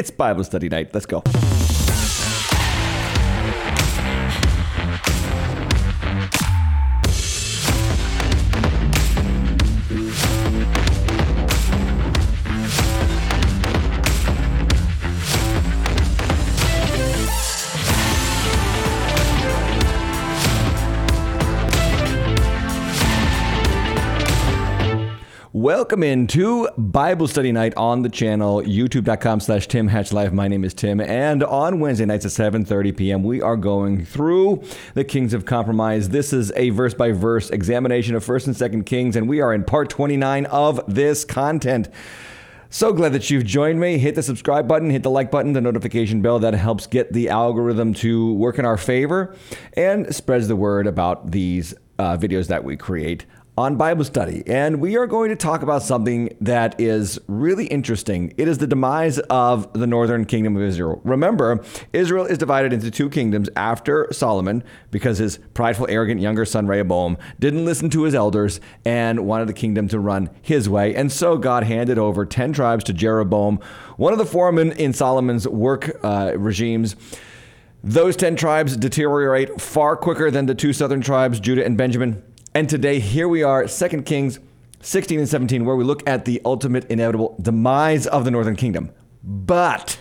It's Bible study night. Let's go. Welcome in to Bible Study Night on the channel, youtube.com slash Tim Hatch Live. My name is Tim, and on Wednesday nights at 7.30 p.m., we are going through the Kings of Compromise. This is a verse-by-verse examination of 1st and 2nd Kings, and we are in part 29 of this content. So glad that you've joined me. Hit the subscribe button, hit the like button, the notification bell. That helps get the algorithm to work in our favor and spreads the word about these uh, videos that we create on Bible study. And we are going to talk about something that is really interesting. It is the demise of the northern kingdom of Israel. Remember, Israel is divided into two kingdoms after Solomon because his prideful, arrogant younger son Rehoboam didn't listen to his elders and wanted the kingdom to run his way. And so God handed over 10 tribes to Jeroboam, one of the foremen in Solomon's work uh, regimes. Those 10 tribes deteriorate far quicker than the two southern tribes, Judah and Benjamin. And today, here we are, 2 Kings 16 and 17, where we look at the ultimate inevitable demise of the northern kingdom. But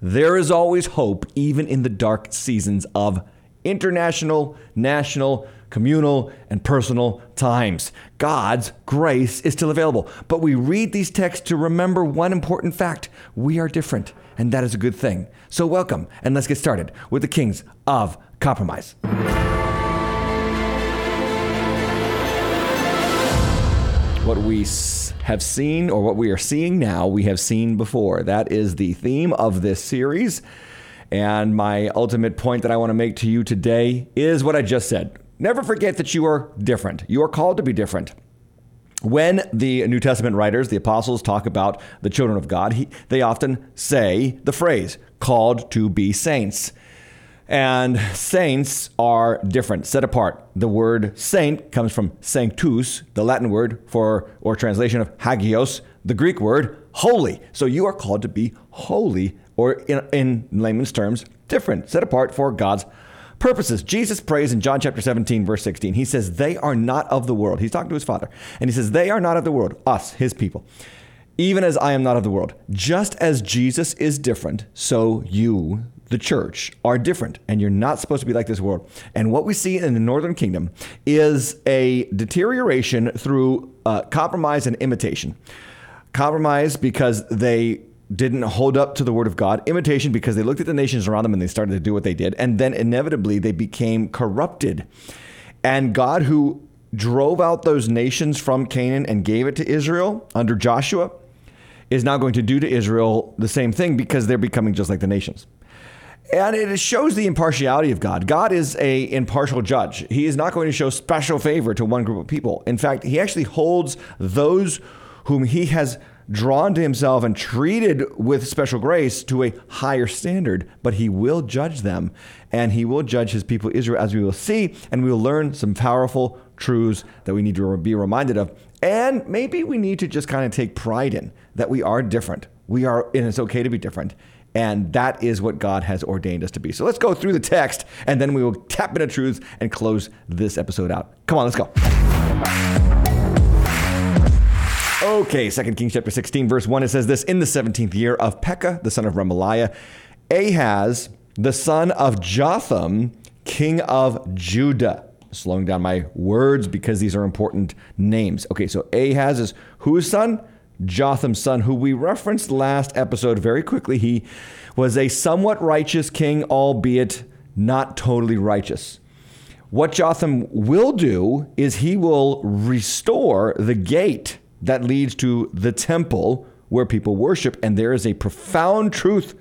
there is always hope, even in the dark seasons of international, national, communal, and personal times. God's grace is still available. But we read these texts to remember one important fact we are different, and that is a good thing. So, welcome, and let's get started with the Kings of Compromise. What we have seen or what we are seeing now, we have seen before. That is the theme of this series. And my ultimate point that I want to make to you today is what I just said. Never forget that you are different. You are called to be different. When the New Testament writers, the apostles, talk about the children of God, he, they often say the phrase, called to be saints. And saints are different, set apart. The word saint comes from sanctus, the Latin word for or translation of hagios, the Greek word holy. So you are called to be holy, or in, in layman's terms, different, set apart for God's purposes. Jesus prays in John chapter 17, verse 16. He says, They are not of the world. He's talking to his Father. And he says, They are not of the world, us, his people even as I am not of the world. Just as Jesus is different, so you, the church are different and you're not supposed to be like this world. And what we see in the northern kingdom is a deterioration through uh, compromise and imitation. Compromise because they didn't hold up to the word of God, imitation because they looked at the nations around them and they started to do what they did. And then inevitably they became corrupted. And God, who drove out those nations from Canaan and gave it to Israel under Joshua, is now going to do to Israel the same thing because they're becoming just like the nations. And it shows the impartiality of God. God is a impartial judge. He is not going to show special favor to one group of people. In fact, he actually holds those whom he has drawn to himself and treated with special grace to a higher standard, but he will judge them and he will judge his people Israel as we will see and we will learn some powerful truths that we need to be reminded of. And maybe we need to just kind of take pride in that we are different. We are and it's okay to be different and that is what God has ordained us to be. So let's go through the text and then we will tap into truths and close this episode out. Come on, let's go. Okay, 2 Kings chapter 16, verse 1, it says this In the 17th year of Pekah, the son of Remaliah, Ahaz, the son of Jotham, king of Judah. Slowing down my words because these are important names. Okay, so Ahaz is whose son? Jotham's son, who we referenced last episode very quickly. He was a somewhat righteous king, albeit not totally righteous. What Jotham will do is he will restore the gate that leads to the temple where people worship. And there is a profound truth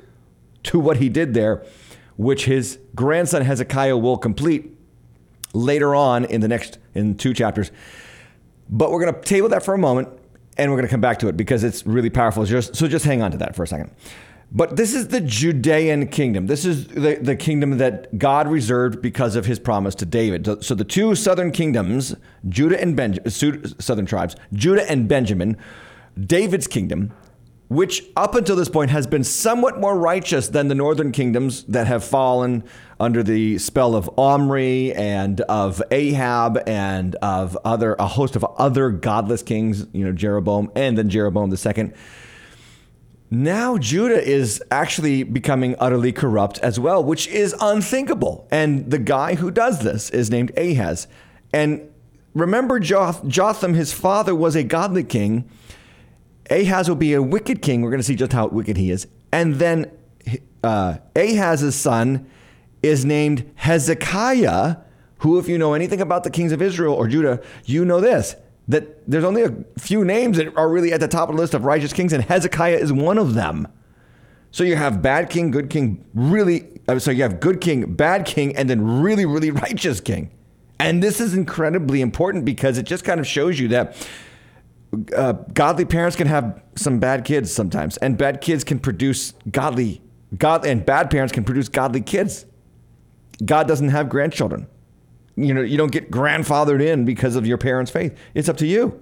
to what he did there, which his grandson Hezekiah will complete later on in the next in two chapters. But we're going to table that for a moment and we're going to come back to it because it's really powerful. So just hang on to that for a second. But this is the Judean kingdom. This is the, the kingdom that God reserved because of his promise to David. So the two southern kingdoms, Judah and Benjamin, southern tribes, Judah and Benjamin, David's kingdom, which up until this point has been somewhat more righteous than the northern kingdoms that have fallen under the spell of Omri and of Ahab and of other a host of other godless kings, you know, Jeroboam and then Jeroboam the second. Now Judah is actually becoming utterly corrupt as well, which is unthinkable. And the guy who does this is named Ahaz. And remember Jotham, his father, was a godly king Ahaz will be a wicked king. We're going to see just how wicked he is. And then uh, Ahaz's son is named Hezekiah, who, if you know anything about the kings of Israel or Judah, you know this that there's only a few names that are really at the top of the list of righteous kings, and Hezekiah is one of them. So you have bad king, good king, really. Uh, so you have good king, bad king, and then really, really righteous king. And this is incredibly important because it just kind of shows you that uh, godly parents can have some bad kids sometimes, and bad kids can produce godly God, and bad parents can produce godly kids. God doesn't have grandchildren. You know, you don't get grandfathered in because of your parents' faith. It's up to you.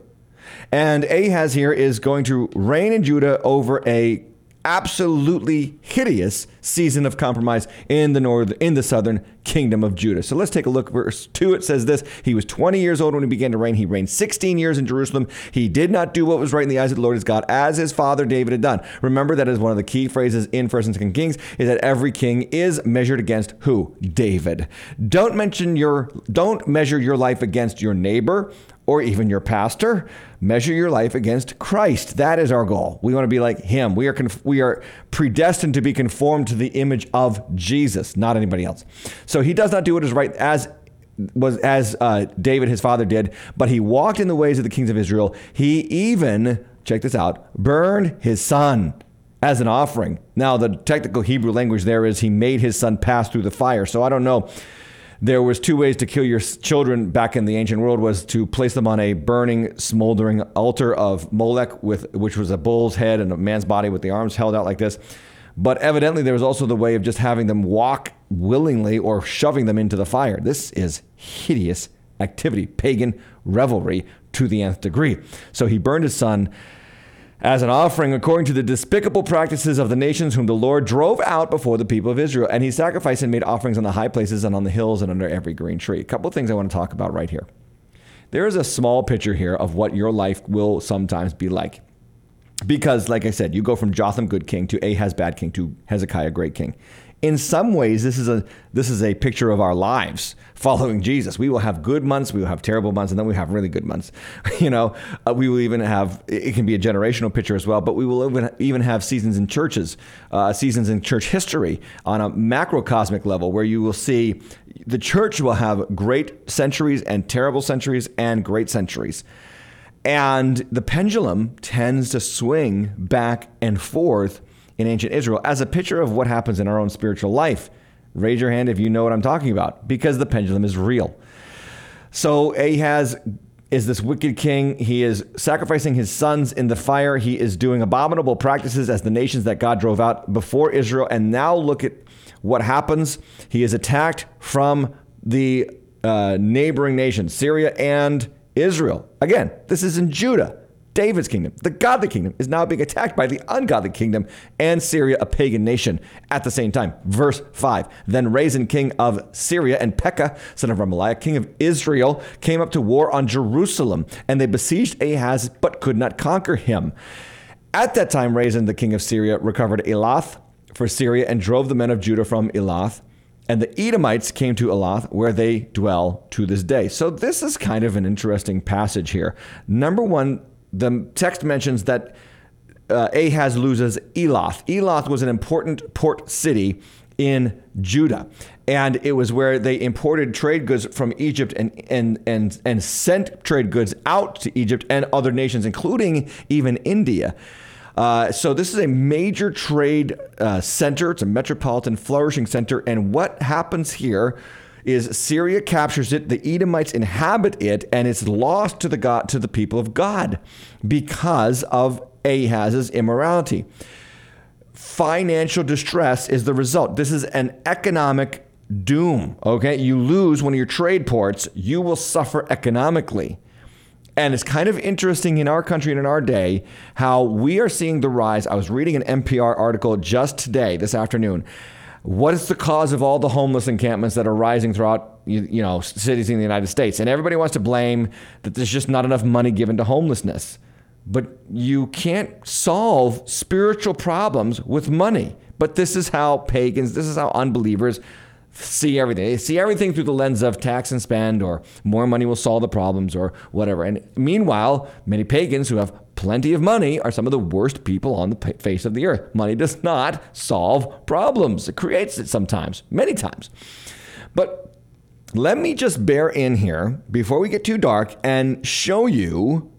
And Ahaz here is going to reign in Judah over a absolutely hideous season of compromise in the north in the southern kingdom of Judah. So let's take a look. Verse 2 it says this, he was 20 years old when he began to reign. He reigned 16 years in Jerusalem. He did not do what was right in the eyes of the Lord his God as his father David had done. Remember that is one of the key phrases in 1st and 2nd Kings is that every king is measured against who? David. Don't mention your don't measure your life against your neighbor or even your pastor. Measure your life against Christ. That is our goal. We want to be like him. We are conf- we are predestined to be conformed to the image of Jesus, not anybody else. So he does not do what is right as was as uh, David his father did, but he walked in the ways of the kings of Israel. He even check this out, burned his son as an offering. Now the technical Hebrew language there is he made his son pass through the fire. So I don't know there was two ways to kill your children back in the ancient world was to place them on a burning smoldering altar of molech with which was a bull's head and a man's body with the arms held out like this. But evidently there was also the way of just having them walk willingly or shoving them into the fire. This is hideous activity pagan revelry to the nth degree. So he burned his son as an offering according to the despicable practices of the nations whom the Lord drove out before the people of Israel. And he sacrificed and made offerings on the high places and on the hills and under every green tree. A couple of things I want to talk about right here. There is a small picture here of what your life will sometimes be like. Because, like I said, you go from Jotham, good king, to Ahaz, bad king, to Hezekiah, great king in some ways, this is a this is a picture of our lives following Jesus. We will have good months, we will have terrible months, and then we have really good months. you know, uh, we will even have it can be a generational picture as well, but we will even even have seasons in churches, uh, seasons in church history on a macrocosmic level, where you will see the church will have great centuries and terrible centuries and great centuries. And the pendulum tends to swing back and forth in ancient Israel as a picture of what happens in our own spiritual life. Raise your hand if you know what I'm talking about, because the pendulum is real. So Ahaz is this wicked king. He is sacrificing his sons in the fire. He is doing abominable practices as the nations that God drove out before Israel. And now look at what happens. He is attacked from the uh, neighboring nations, Syria and Israel. Again, this is in Judah. David's kingdom, the godly kingdom, is now being attacked by the ungodly kingdom and Syria, a pagan nation, at the same time. Verse 5 Then Rezin, king of Syria, and Pekah, son of Remaliah, king of Israel, came up to war on Jerusalem, and they besieged Ahaz, but could not conquer him. At that time, Rezin, the king of Syria, recovered Elath for Syria and drove the men of Judah from Elath. And the Edomites came to Elath, where they dwell to this day. So, this is kind of an interesting passage here. Number one, the text mentions that uh, Ahaz loses Elath. Elath was an important port city in Judah. And it was where they imported trade goods from Egypt and, and, and, and sent trade goods out to Egypt and other nations, including even India. Uh, so this is a major trade uh, center. It's a metropolitan flourishing center. And what happens here is Syria captures it, the Edomites inhabit it, and it's lost to the God to the people of God because of Ahaz's immorality. Financial distress is the result. This is an economic doom. Okay, you lose one of your trade ports, you will suffer economically. And it's kind of interesting in our country and in our day how we are seeing the rise. I was reading an NPR article just today, this afternoon. What is the cause of all the homeless encampments that are rising throughout you, you know cities in the United States? And everybody wants to blame that there's just not enough money given to homelessness. But you can't solve spiritual problems with money. But this is how pagans, this is how unbelievers see everything. They see everything through the lens of tax and spend or more money will solve the problems or whatever. And meanwhile, many pagans who have plenty of money are some of the worst people on the face of the earth. Money does not solve problems. It creates it sometimes, many times. But let me just bear in here before we get too dark and show you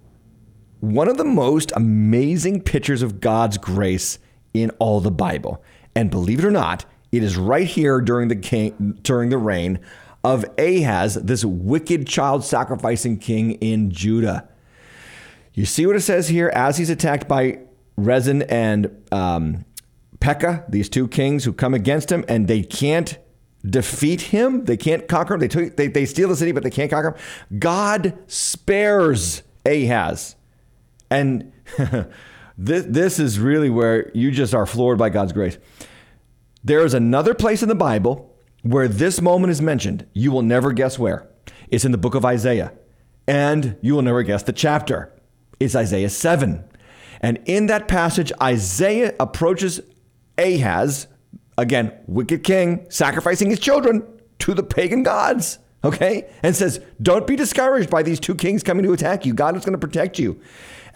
one of the most amazing pictures of God's grace in all the Bible. And believe it or not, it is right here during the king during the reign of Ahaz, this wicked child sacrificing king in Judah. You see what it says here as he's attacked by Rezin and um, Pekah, these two kings who come against him, and they can't defeat him. They can't conquer him. They, took, they, they steal the city, but they can't conquer him. God spares Ahaz. And this, this is really where you just are floored by God's grace. There is another place in the Bible where this moment is mentioned. You will never guess where. It's in the book of Isaiah. And you will never guess the chapter. It's Isaiah 7. And in that passage, Isaiah approaches Ahaz, again, wicked king, sacrificing his children to the pagan gods, okay? And says, Don't be discouraged by these two kings coming to attack you. God is going to protect you.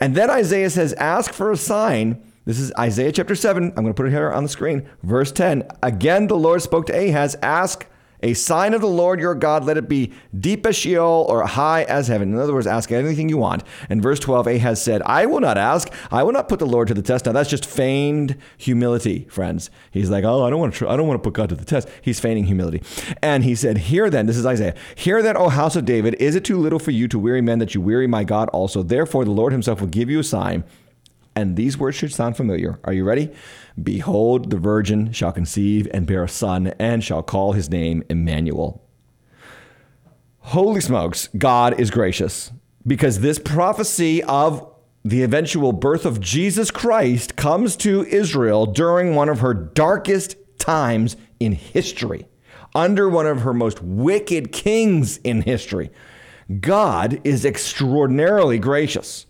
And then Isaiah says, Ask for a sign this is Isaiah chapter 7. I'm going to put it here on the screen. Verse 10. Again, the Lord spoke to Ahaz Ask a sign of the Lord your God, let it be deep as Sheol or high as heaven. In other words, ask anything you want. And verse 12, Ahaz said, I will not ask. I will not put the Lord to the test. Now that's just feigned humility, friends. He's like, oh, I don't want to, I don't want to put God to the test. He's feigning humility. And he said, Hear then, this is Isaiah, hear then, O house of David, is it too little for you to weary men that you weary my God also? Therefore, the Lord himself will give you a sign and these words should sound familiar. Are you ready? Behold, the virgin shall conceive and bear a son, and shall call his name Emmanuel. Holy smokes, God is gracious because this prophecy of the eventual birth of Jesus Christ comes to Israel during one of her darkest times in history, under one of her most wicked kings in history. God is extraordinarily gracious.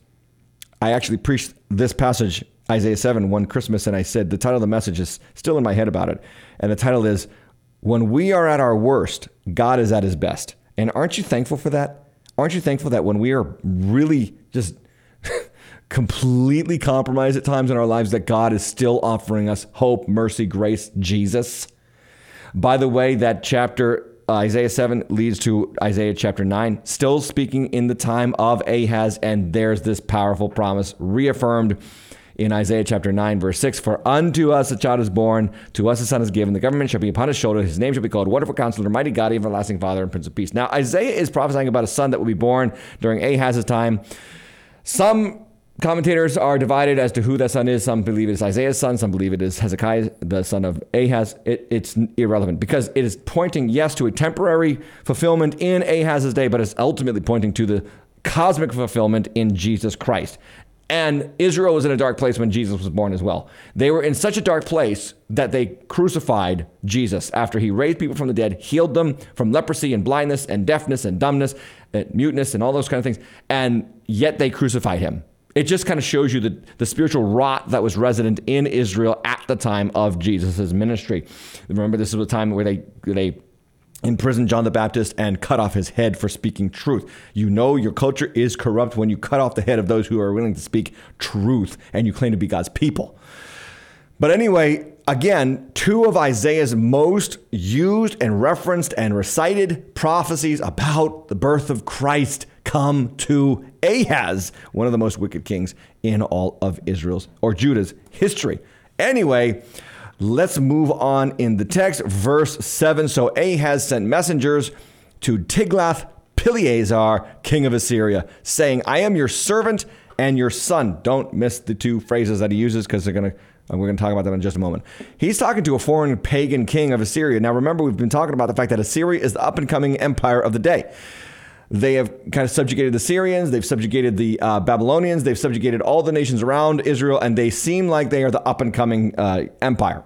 I actually preached this passage, Isaiah 7, one Christmas, and I said the title of the message is still in my head about it. And the title is When We Are at Our Worst, God is at His Best. And aren't you thankful for that? Aren't you thankful that when we are really just completely compromised at times in our lives, that God is still offering us hope, mercy, grace, Jesus? By the way, that chapter uh, Isaiah 7 leads to Isaiah chapter 9, still speaking in the time of Ahaz. And there's this powerful promise reaffirmed in Isaiah chapter 9, verse 6 For unto us a child is born, to us a son is given, the government shall be upon his shoulder, his name shall be called Wonderful Counselor, Mighty God, Everlasting Father, and Prince of Peace. Now, Isaiah is prophesying about a son that will be born during Ahaz's time. Some Commentators are divided as to who that son is. Some believe it is Isaiah's son. Some believe it is Hezekiah, the son of Ahaz. It, it's irrelevant because it is pointing, yes, to a temporary fulfillment in Ahaz's day, but it's ultimately pointing to the cosmic fulfillment in Jesus Christ. And Israel was in a dark place when Jesus was born as well. They were in such a dark place that they crucified Jesus after he raised people from the dead, healed them from leprosy and blindness and deafness and dumbness and muteness and all those kind of things. And yet they crucified him. It just kind of shows you the, the spiritual rot that was resident in Israel at the time of Jesus' ministry. Remember, this is the time where they, they imprisoned John the Baptist and cut off his head for speaking truth. You know your culture is corrupt when you cut off the head of those who are willing to speak truth and you claim to be God's people. But anyway, again, two of Isaiah's most used and referenced and recited prophecies about the birth of Christ come to Ahaz, one of the most wicked kings in all of Israel's or Judah's history. Anyway, let's move on in the text. Verse 7 So Ahaz sent messengers to Tiglath Pileser, king of Assyria, saying, I am your servant and your son. Don't miss the two phrases that he uses because they're going to we're going to talk about that in just a moment. He's talking to a foreign pagan king of Assyria. Now, remember, we've been talking about the fact that Assyria is the up and coming empire of the day. They have kind of subjugated the Syrians, they've subjugated the uh, Babylonians, they've subjugated all the nations around Israel, and they seem like they are the up and coming uh, empire.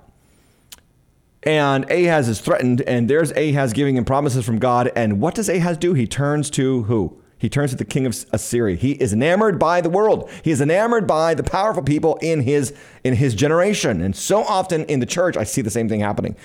And Ahaz is threatened, and there's Ahaz giving him promises from God. And what does Ahaz do? He turns to who? He turns to the king of Assyria. He is enamored by the world. He is enamored by the powerful people in his in his generation. And so often in the church, I see the same thing happening.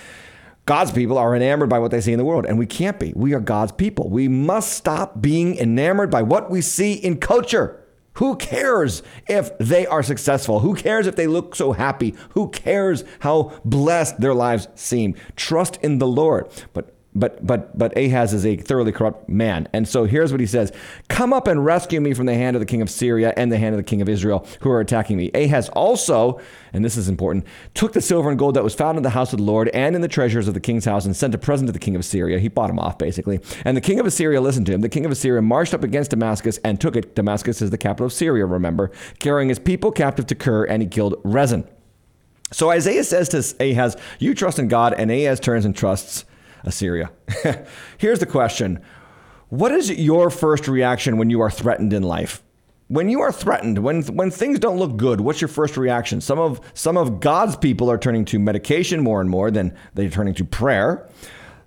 God's people are enamored by what they see in the world, and we can't be. We are God's people. We must stop being enamored by what we see in culture. Who cares if they are successful? Who cares if they look so happy? Who cares how blessed their lives seem? Trust in the Lord. But but but but Ahaz is a thoroughly corrupt man. And so here's what he says: Come up and rescue me from the hand of the king of Syria and the hand of the king of Israel who are attacking me. Ahaz also, and this is important, took the silver and gold that was found in the house of the Lord and in the treasures of the king's house and sent a present to the king of Syria. He bought him off basically. And the king of Assyria listened to him. The king of Assyria marched up against Damascus and took it. Damascus is the capital of Syria, remember, carrying his people captive to Kir, and he killed Rezin. So Isaiah says to Ahaz, You trust in God, and Ahaz turns and trusts Assyria. Here's the question What is your first reaction when you are threatened in life? When you are threatened, when when things don't look good, what's your first reaction? Some of some of God's people are turning to medication more and more than they're turning to prayer.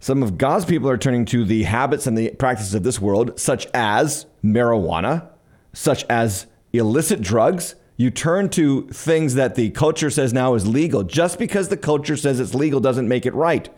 Some of God's people are turning to the habits and the practices of this world, such as marijuana, such as illicit drugs. You turn to things that the culture says now is legal. Just because the culture says it's legal doesn't make it right.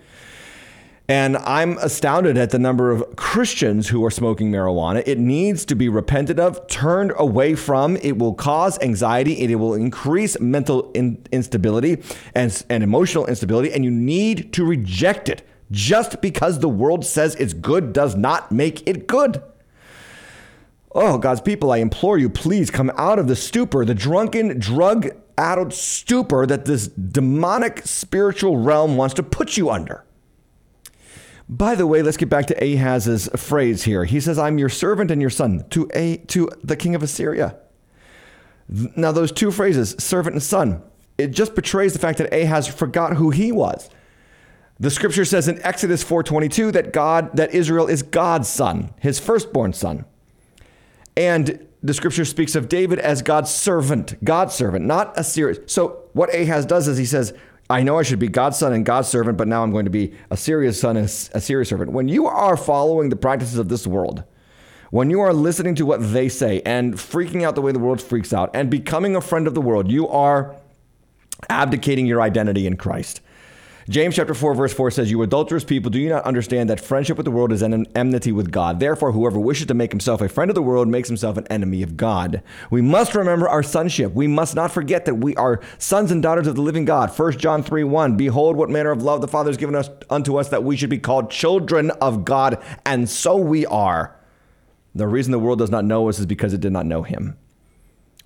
And I'm astounded at the number of Christians who are smoking marijuana. It needs to be repented of, turned away from. It will cause anxiety. It will increase mental in- instability and, and emotional instability. And you need to reject it. Just because the world says it's good does not make it good. Oh, God's people, I implore you, please come out of the stupor, the drunken, drug addled stupor that this demonic spiritual realm wants to put you under. By the way, let's get back to Ahaz's phrase here. He says, "I'm your servant and your son to a to the king of Assyria." Now, those two phrases, servant and son, it just betrays the fact that Ahaz forgot who he was. The scripture says in Exodus 4:22 that God that Israel is God's son, his firstborn son. And the scripture speaks of David as God's servant, God's servant, not a Assyria. So what Ahaz does is he says, I know I should be God's son and God's servant, but now I'm going to be Assyria's son and Assyria's servant. When you are following the practices of this world, when you are listening to what they say and freaking out the way the world freaks out and becoming a friend of the world, you are abdicating your identity in Christ. James chapter 4 verse 4 says, "You adulterous people, do you not understand that friendship with the world is an enmity with God? Therefore, whoever wishes to make himself a friend of the world makes himself an enemy of God." We must remember our sonship. We must not forget that we are sons and daughters of the living God. 1 John 3 1, Behold, what manner of love the Father has given us unto us that we should be called children of God, and so we are. The reason the world does not know us is because it did not know him.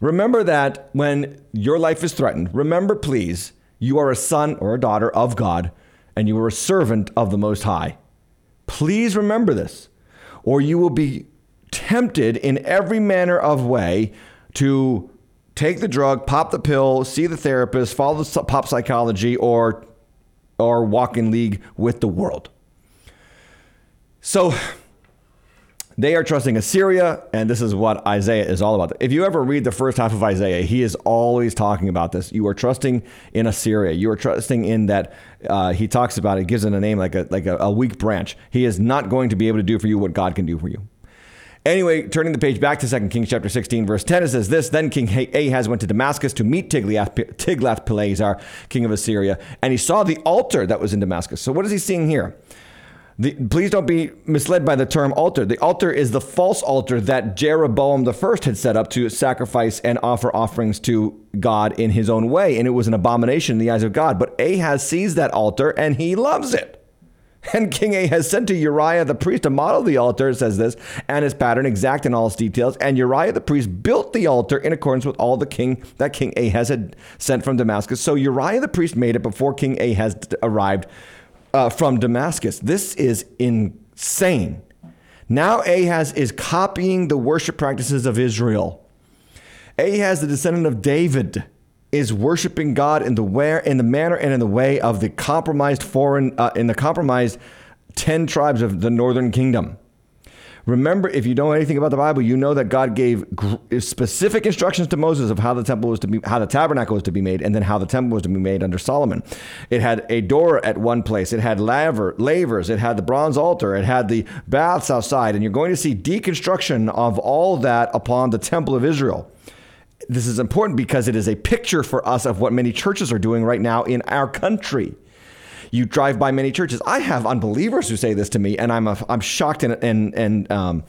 Remember that when your life is threatened, remember, please, you are a son or a daughter of God, and you are a servant of the Most High. Please remember this, or you will be tempted in every manner of way to take the drug, pop the pill, see the therapist, follow the pop psychology, or or walk in league with the world. So they are trusting Assyria, and this is what Isaiah is all about. If you ever read the first half of Isaiah, he is always talking about this. You are trusting in Assyria. You are trusting in that. Uh, he talks about it, gives it a name like a like a, a weak branch. He is not going to be able to do for you what God can do for you. Anyway, turning the page back to 2 Kings chapter 16, verse 10, it says this Then King Ahaz went to Damascus to meet Tiglath-Pileser, king of Assyria, and he saw the altar that was in Damascus. So what is he seeing here? The, please don't be misled by the term altar. The altar is the false altar that Jeroboam I had set up to sacrifice and offer offerings to God in his own way, and it was an abomination in the eyes of God. But Ahaz sees that altar and he loves it. And King Ahaz sent to Uriah the priest to model the altar, it says this, and his pattern exact in all its details. And Uriah the priest built the altar in accordance with all the king that King Ahaz had sent from Damascus. So Uriah the priest made it before King Ahaz arrived uh, from Damascus. This is insane. Now Ahaz is copying the worship practices of Israel. Ahaz, the descendant of David, is worshiping God in the where in the manner and in the way of the compromised foreign uh, in the compromised ten tribes of the northern kingdom. Remember, if you don't know anything about the Bible, you know that God gave specific instructions to Moses of how the temple was to be, how the tabernacle was to be made, and then how the temple was to be made under Solomon. It had a door at one place. It had laver, lavers. It had the bronze altar. It had the baths outside, and you're going to see deconstruction of all that upon the temple of Israel. This is important because it is a picture for us of what many churches are doing right now in our country you drive by many churches. I have unbelievers who say this to me, and I'm a, I'm shocked and and and um,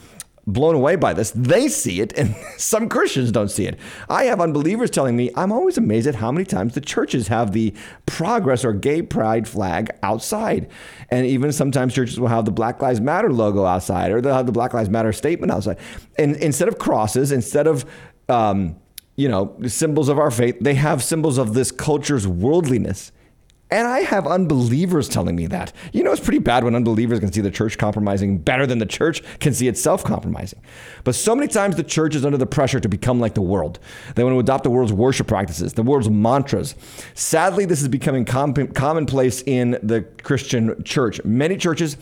blown away by this. They see it, and some Christians don't see it. I have unbelievers telling me, I'm always amazed at how many times the churches have the progress or gay pride flag outside. And even sometimes churches will have the Black Lives Matter logo outside, or they'll have the Black Lives Matter statement outside. And instead of crosses, instead of um, you know, symbols of our faith, they have symbols of this culture's worldliness. And I have unbelievers telling me that. You know, it's pretty bad when unbelievers can see the church compromising better than the church can see itself compromising. But so many times the church is under the pressure to become like the world. They want to adopt the world's worship practices, the world's mantras. Sadly, this is becoming com- commonplace in the Christian church. Many churches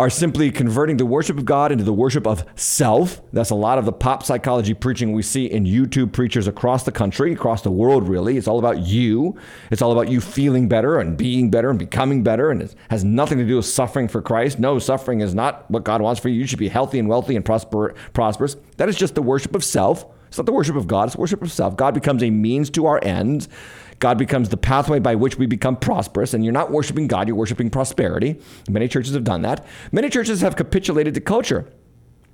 are simply converting the worship of God into the worship of self. That's a lot of the pop psychology preaching we see in YouTube preachers across the country, across the world, really. It's all about you. It's all about you feeling better and being better and becoming better. And it has nothing to do with suffering for Christ. No, suffering is not what God wants for you. You should be healthy and wealthy and prosper, prosperous. That is just the worship of self. It's not the worship of God, it's worship of self. God becomes a means to our ends. God becomes the pathway by which we become prosperous, and you're not worshiping God, you're worshiping prosperity. Many churches have done that. Many churches have capitulated to culture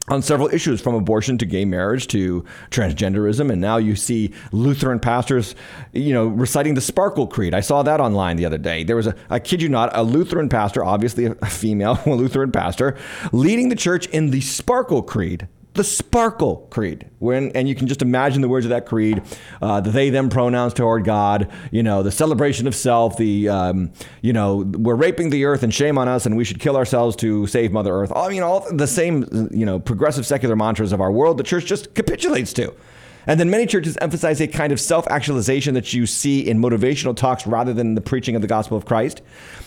on several issues from abortion to gay marriage to transgenderism and now you see lutheran pastors you know reciting the sparkle creed i saw that online the other day there was a i kid you not a lutheran pastor obviously a female lutheran pastor leading the church in the sparkle creed the Sparkle Creed. When and you can just imagine the words of that creed, uh, the they them pronouns toward God. You know, the celebration of self. The um, you know, we're raping the earth and shame on us, and we should kill ourselves to save Mother Earth. I mean, all the same you know progressive secular mantras of our world. The church just capitulates to. And then many churches emphasize a kind of self actualization that you see in motivational talks rather than the preaching of the gospel of Christ.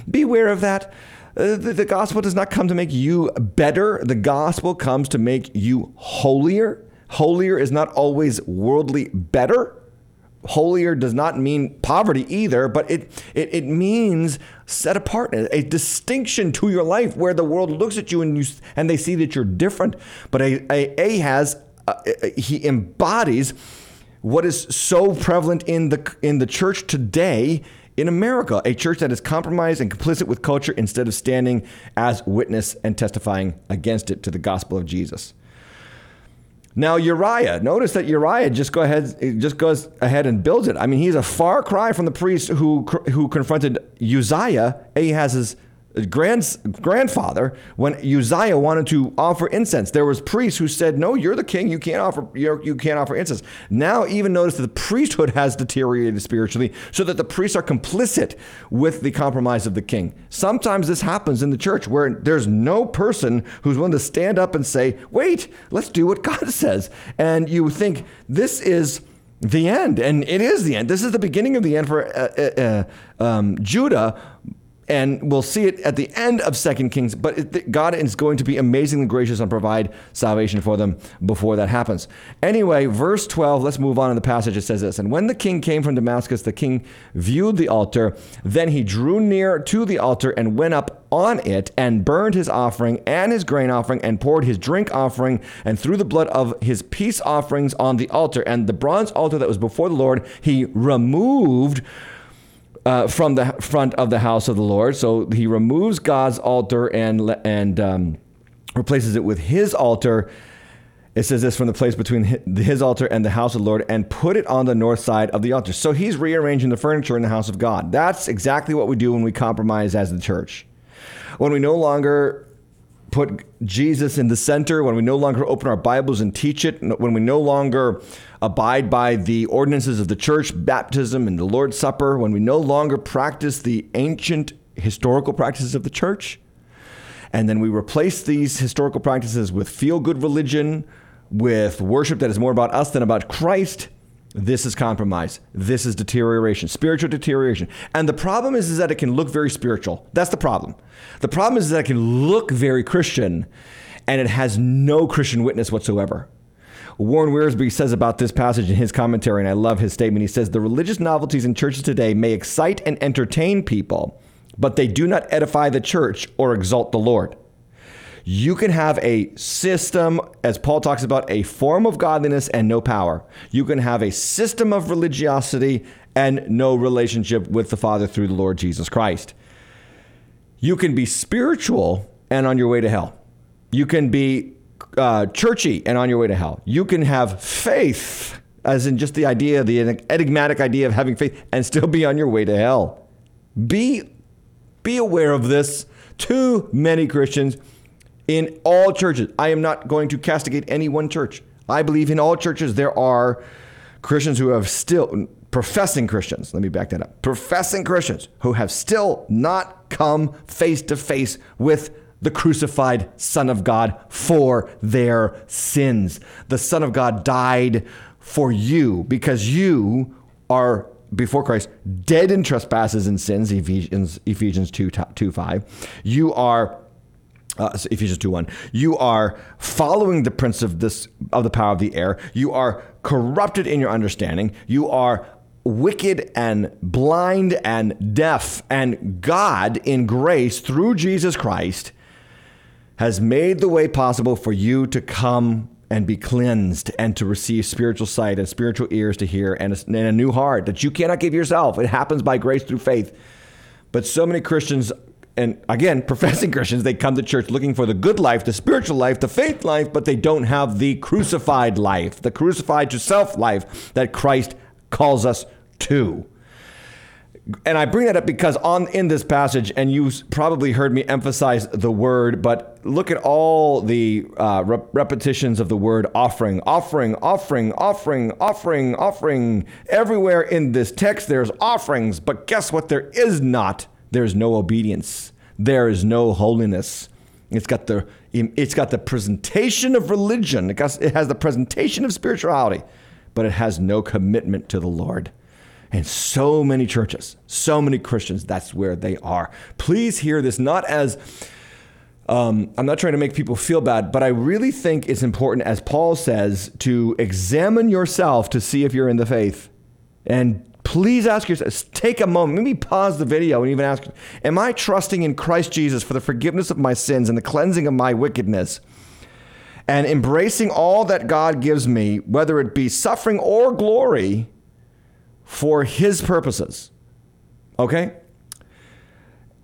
Beware of that. Uh, the, the gospel does not come to make you better. The gospel comes to make you holier. Holier is not always worldly better. Holier does not mean poverty either, but it, it, it means set apart, a distinction to your life where the world looks at you and you and they see that you're different. But a, a, has uh, he embodies what is so prevalent in the in the church today in America, a church that is compromised and complicit with culture instead of standing as witness and testifying against it to the gospel of Jesus. Now Uriah, notice that Uriah just go ahead, just goes ahead and builds it. I mean, he's a far cry from the priest who who confronted Uzziah, Ahaz's grand, grandfather when Uzziah wanted to offer incense. There was priests who said, "No, you're the king. You can't offer you can not offer incense." Now, even notice that the priesthood has deteriorated spiritually, so that the priests are complicit with the compromise of the king. Sometimes this happens in the church where there's no person who's willing to stand up and say, "Wait, let's do what God says," and you think this is the end, and it is the end. This is the beginning of the end for uh, uh, uh um, Judah and we'll see it at the end of Second Kings. But it, God is going to be amazingly gracious and provide salvation for them before that happens. Anyway, verse 12, let's move on in the passage. It says this And when the king came from Damascus, the king viewed the altar. Then he drew near to the altar and went up on it and burned his offering and his grain offering and poured his drink offering and threw the blood of his peace offerings on the altar. And the bronze altar that was before the Lord, he removed uh, from the front of the house of the Lord. So he removes God's altar and and um, replaces it with His altar. It says this from the place between his altar and the house of the Lord, and put it on the north side of the altar. So he's rearranging the furniture in the house of God. That's exactly what we do when we compromise as the church. When we no longer put Jesus in the center, when we no longer open our Bibles and teach it, when we no longer abide by the ordinances of the church, baptism and the Lord's Supper, when we no longer practice the ancient historical practices of the church, and then we replace these historical practices with feel good religion, with worship that is more about us than about Christ, this is compromise. This is deterioration, spiritual deterioration. And the problem is, is that it can look very spiritual. That's the problem. The problem is that it can look very Christian and it has no Christian witness whatsoever. Warren Wiersbe says about this passage in his commentary, and I love his statement. He says, The religious novelties in churches today may excite and entertain people, but they do not edify the church or exalt the Lord. You can have a system, as Paul talks about, a form of godliness and no power. You can have a system of religiosity and no relationship with the Father through the Lord Jesus Christ. You can be spiritual and on your way to hell. You can be uh, churchy and on your way to hell. You can have faith, as in just the idea, the enigmatic idea of having faith, and still be on your way to hell. Be, be aware of this. Too many Christians in all churches. I am not going to castigate any one church. I believe in all churches there are Christians who have still, professing Christians, let me back that up, professing Christians who have still not come face to face with the crucified Son of God for their sins. The Son of God died for you because you are before Christ dead in trespasses and sins Ephesians Ephesians 2, 2 5 you are uh, Ephesians 2 1. You are following the prince of this of the power of the air. You are corrupted in your understanding. You are wicked and blind and deaf. And God, in grace through Jesus Christ, has made the way possible for you to come and be cleansed and to receive spiritual sight and spiritual ears to hear and a, and a, new heart that you cannot give yourself. It happens by grace through faith. But so many Christians, and again, professing Christians, they come to church looking for the good life, the spiritual life, the faith life, but they don't have the crucified life, the crucified to self life that Christ calls us to and I bring that up because on in this passage, and you probably heard me emphasize the word, but look at all the uh, repetitions of the word offering, offering, offering, offering, offering, offering. Everywhere in this text, there's offerings, but guess what? There is not. There's no obedience. There is no holiness. It's got the it's got the presentation of religion. It, it has the presentation of spirituality, but it has no commitment to the Lord. And so many churches, so many Christians, that's where they are. Please hear this not as um, I'm not trying to make people feel bad, but I really think it's important, as Paul says, to examine yourself to see if you're in the faith. And please ask yourself, take a moment, maybe pause the video and even ask, Am I trusting in Christ Jesus for the forgiveness of my sins and the cleansing of my wickedness? And embracing all that God gives me, whether it be suffering or glory, for his purposes. Okay?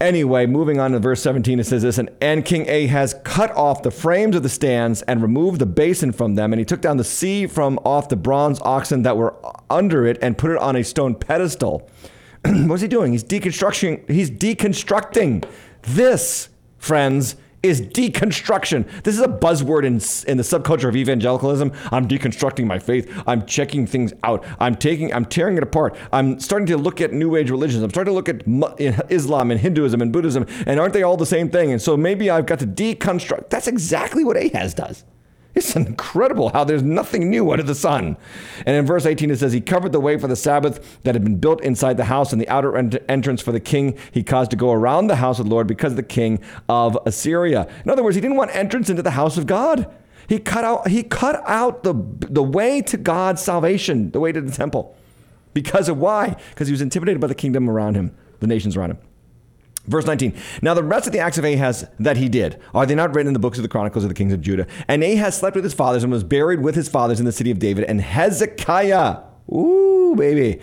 Anyway, moving on to verse 17, it says this And King Ahaz cut off the frames of the stands and removed the basin from them. And he took down the sea from off the bronze oxen that were under it and put it on a stone pedestal. What's he doing? He's deconstructing. He's deconstructing. This, friends, is deconstruction. This is a buzzword in, in the subculture of evangelicalism. I'm deconstructing my faith. I'm checking things out. I'm taking, I'm tearing it apart. I'm starting to look at New Age religions. I'm starting to look at Islam and Hinduism and Buddhism, and aren't they all the same thing? And so maybe I've got to deconstruct. That's exactly what Ahaz does. It's incredible how there's nothing new under the sun. And in verse 18, it says, He covered the way for the Sabbath that had been built inside the house, and the outer ent- entrance for the king he caused to go around the house of the Lord because of the king of Assyria. In other words, he didn't want entrance into the house of God. He cut out, he cut out the, the way to God's salvation, the way to the temple. Because of why? Because he was intimidated by the kingdom around him, the nations around him. Verse 19. Now the rest of the acts of Ahaz that he did, are they not written in the books of the Chronicles of the kings of Judah? And Ahaz slept with his fathers and was buried with his fathers in the city of David. And Hezekiah, ooh, baby.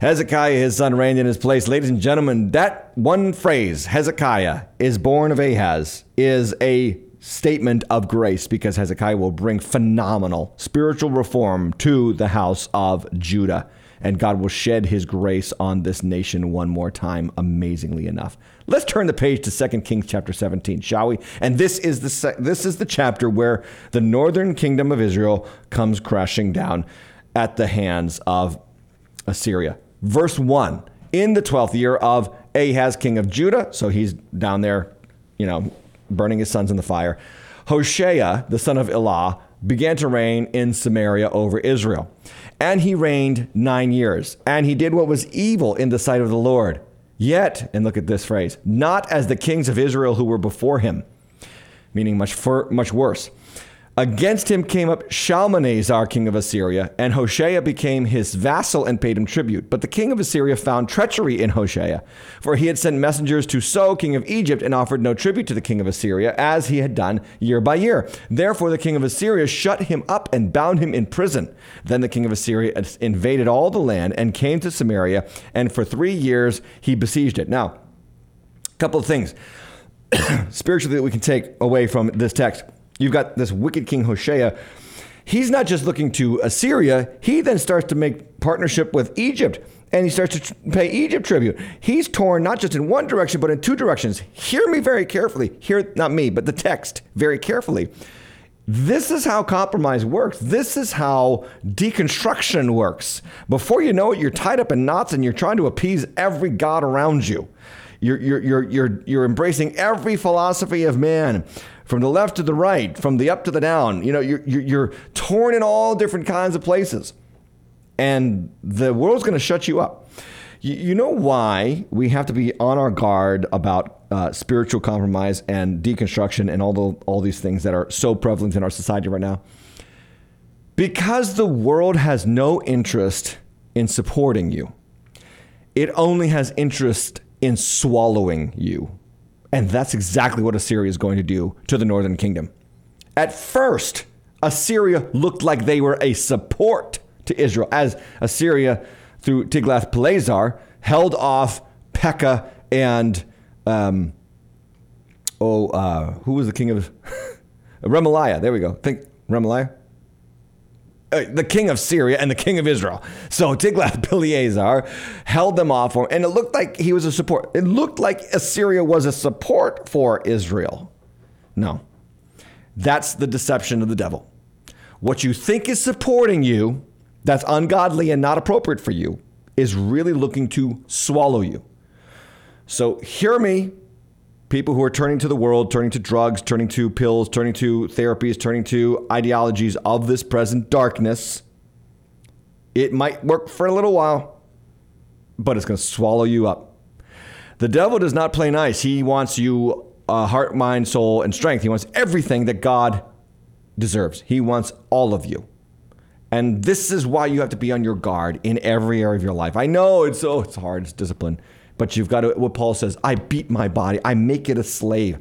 Hezekiah, his son, reigned in his place. Ladies and gentlemen, that one phrase, Hezekiah is born of Ahaz, is a statement of grace because Hezekiah will bring phenomenal spiritual reform to the house of Judah and God will shed his grace on this nation one more time, amazingly enough. Let's turn the page to 2 Kings chapter 17, shall we? And this is the this is the chapter where the northern kingdom of Israel comes crashing down at the hands of Assyria. Verse 1. In the 12th year of Ahaz king of Judah, so he's down there, you know, burning his sons in the fire. Hoshea, the son of Elah, began to reign in Samaria over Israel. And he reigned nine years. And he did what was evil in the sight of the Lord. Yet, and look at this phrase, not as the kings of Israel who were before him. meaning much, fur, much worse. Against him came up Shalmaneser, king of Assyria, and Hoshea became his vassal and paid him tribute. But the king of Assyria found treachery in Hoshea, for he had sent messengers to So, king of Egypt, and offered no tribute to the king of Assyria, as he had done year by year. Therefore, the king of Assyria shut him up and bound him in prison. Then the king of Assyria invaded all the land and came to Samaria, and for three years he besieged it. Now, a couple of things spiritually that we can take away from this text. You've got this wicked king Hoshea. He's not just looking to Assyria, he then starts to make partnership with Egypt and he starts to pay Egypt tribute. He's torn not just in one direction, but in two directions. Hear me very carefully. Hear, not me, but the text very carefully. This is how compromise works. This is how deconstruction works. Before you know it, you're tied up in knots and you're trying to appease every god around you. You're, you're, you're, you're, you're embracing every philosophy of man from the left to the right, from the up to the down. You know, you're, you're, torn in all different kinds of places. And the world's going to shut you up. You, you, know why we have to be on our guard about uh, spiritual compromise and deconstruction and all, the, all these things that are so prevalent in our society right now? Because the world has no interest in supporting you. It only has interest in swallowing you. And that's exactly what Assyria is going to do to the northern kingdom. At first, Assyria looked like they were a support to Israel, as Assyria, through Tiglath-Pileser, held off Pekah and um, oh, uh, who was the king of Remaliah? There we go. Think Remaliah. Uh, the king of Syria and the king of Israel. So Tiglath-Pileser held them off, and it looked like he was a support. It looked like Assyria was a support for Israel. No, that's the deception of the devil. What you think is supporting you, that's ungodly and not appropriate for you, is really looking to swallow you. So hear me people who are turning to the world, turning to drugs, turning to pills, turning to therapies, turning to ideologies of this present darkness. It might work for a little while, but it's going to swallow you up. The devil does not play nice. He wants you uh, heart, mind, soul, and strength. He wants everything that God deserves. He wants all of you. And this is why you have to be on your guard in every area of your life. I know it's oh, it's hard, it's discipline. But you've got to, what Paul says, I beat my body, I make it a slave,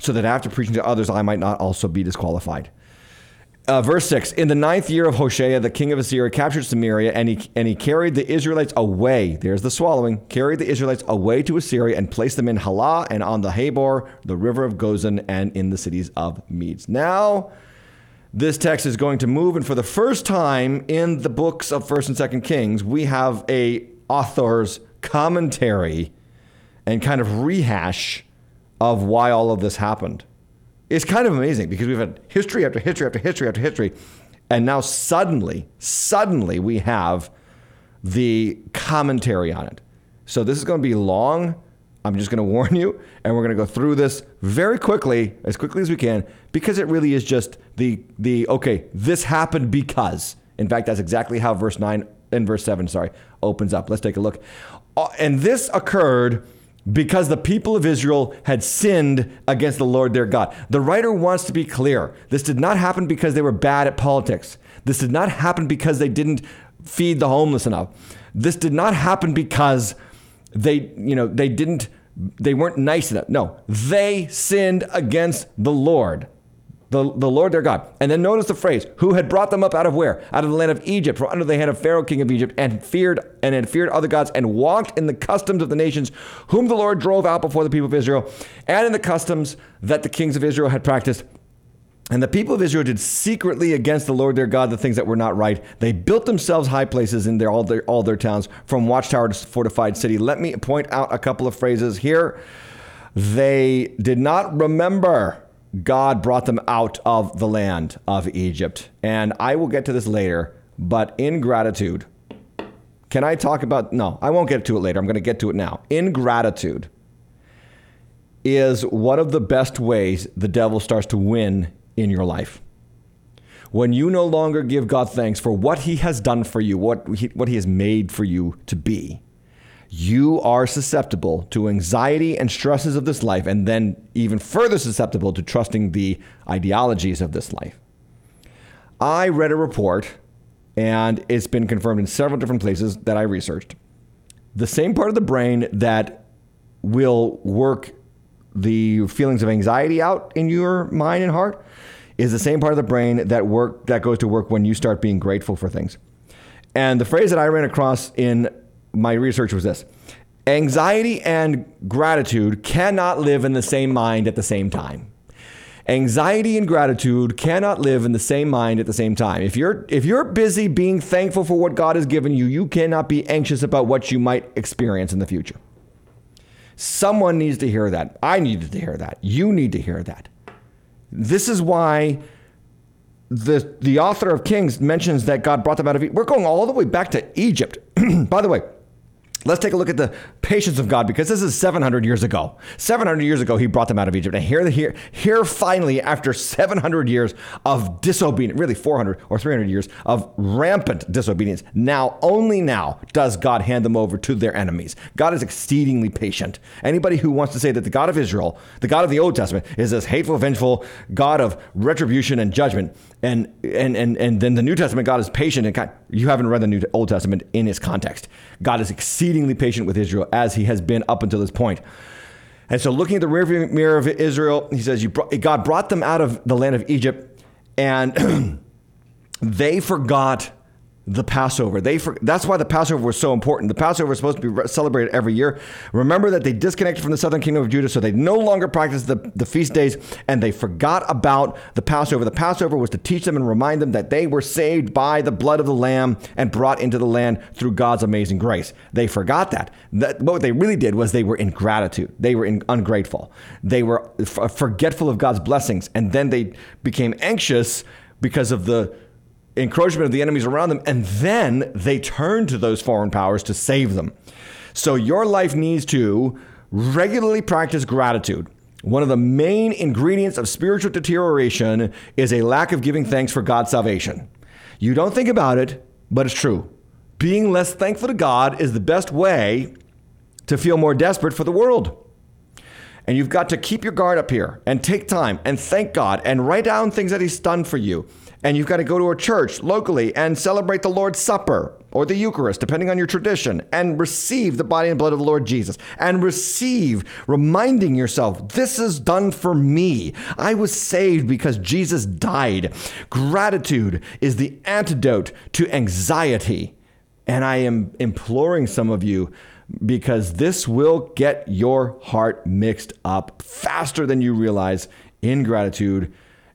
so that after preaching to others, I might not also be disqualified. Uh, verse 6 In the ninth year of Hoshea, the king of Assyria captured Samaria, and he, and he carried the Israelites away. There's the swallowing. Carried the Israelites away to Assyria and placed them in Halah and on the Habor, the river of Gozan, and in the cities of Medes. Now, this text is going to move, and for the first time in the books of 1st and 2nd Kings, we have a author's commentary and kind of rehash of why all of this happened. It's kind of amazing because we've had history after history after history after history. And now suddenly, suddenly we have the commentary on it. So this is going to be long. I'm just going to warn you, and we're going to go through this very quickly, as quickly as we can, because it really is just the the okay. This happened because. In fact, that's exactly how verse nine and verse seven, sorry, opens up. Let's take a look. Uh, and this occurred because the people of Israel had sinned against the Lord their God. The writer wants to be clear. This did not happen because they were bad at politics. This did not happen because they didn't feed the homeless enough. This did not happen because they, you know, they didn't they weren't nice enough. No, they sinned against the Lord the, the Lord their God. And then notice the phrase, who had brought them up out of where? Out of the land of Egypt, from under the hand of Pharaoh, king of Egypt, and feared and had feared other gods, and walked in the customs of the nations, whom the Lord drove out before the people of Israel, and in the customs that the kings of Israel had practiced. And the people of Israel did secretly against the Lord their God the things that were not right. They built themselves high places in their all their all their towns, from watchtower to fortified city. Let me point out a couple of phrases here. They did not remember God brought them out of the land of Egypt. And I will get to this later, but ingratitude. Can I talk about? No, I won't get to it later. I'm going to get to it now. Ingratitude is one of the best ways the devil starts to win in your life. When you no longer give God thanks for what he has done for you, what he, what he has made for you to be, you are susceptible to anxiety and stresses of this life, and then even further susceptible to trusting the ideologies of this life. I read a report, and it's been confirmed in several different places that I researched. The same part of the brain that will work the feelings of anxiety out in your mind and heart is the same part of the brain that work that goes to work when you start being grateful for things. And the phrase that I ran across in my research was this anxiety and gratitude cannot live in the same mind at the same time. Anxiety and gratitude cannot live in the same mind at the same time. If you're if you're busy being thankful for what God has given you, you cannot be anxious about what you might experience in the future. Someone needs to hear that. I needed to hear that. You need to hear that. This is why the the author of Kings mentions that God brought them out of Egypt. We're going all the way back to Egypt. By the way, Let's take a look at the patience of God because this is 700 years ago. 700 years ago, he brought them out of Egypt. And here, here, here finally, after 700 years of disobedience, really 400 or 300 years of rampant disobedience, now, only now, does God hand them over to their enemies. God is exceedingly patient. Anybody who wants to say that the God of Israel, the God of the Old Testament, is this hateful, vengeful God of retribution and judgment, and, and, and, and then the New Testament, God is patient and kind, you haven't read the New Old Testament in its context. God is exceedingly patient with Israel as he has been up until this point. And so, looking at the rearview mirror of Israel, he says, brought, God brought them out of the land of Egypt, and they forgot the Passover. They for, that's why the Passover was so important. The Passover was supposed to be celebrated every year. Remember that they disconnected from the southern kingdom of Judah, so they no longer practiced the, the feast days, and they forgot about the Passover. The Passover was to teach them and remind them that they were saved by the blood of the Lamb and brought into the land through God's amazing grace. They forgot that. that what they really did was they were ingratitude. They were in, ungrateful. They were forgetful of God's blessings, and then they became anxious because of the encroachment of the enemies around them, and then they turn to those foreign powers to save them. So your life needs to regularly practice gratitude. One of the main ingredients of spiritual deterioration is a lack of giving thanks for God's salvation. You don't think about it, but it's true. Being less thankful to God is the best way to feel more desperate for the world. And you've got to keep your guard up here and take time and thank God and write down things that He's done for you and you've got to go to a church locally and celebrate the Lord's Supper or the Eucharist, depending on your tradition, and receive the body and blood of the Lord Jesus, and receive, reminding yourself, this is done for me. I was saved because Jesus died. Gratitude is the antidote to anxiety. And I am imploring some of you because this will get your heart mixed up faster than you realize in gratitude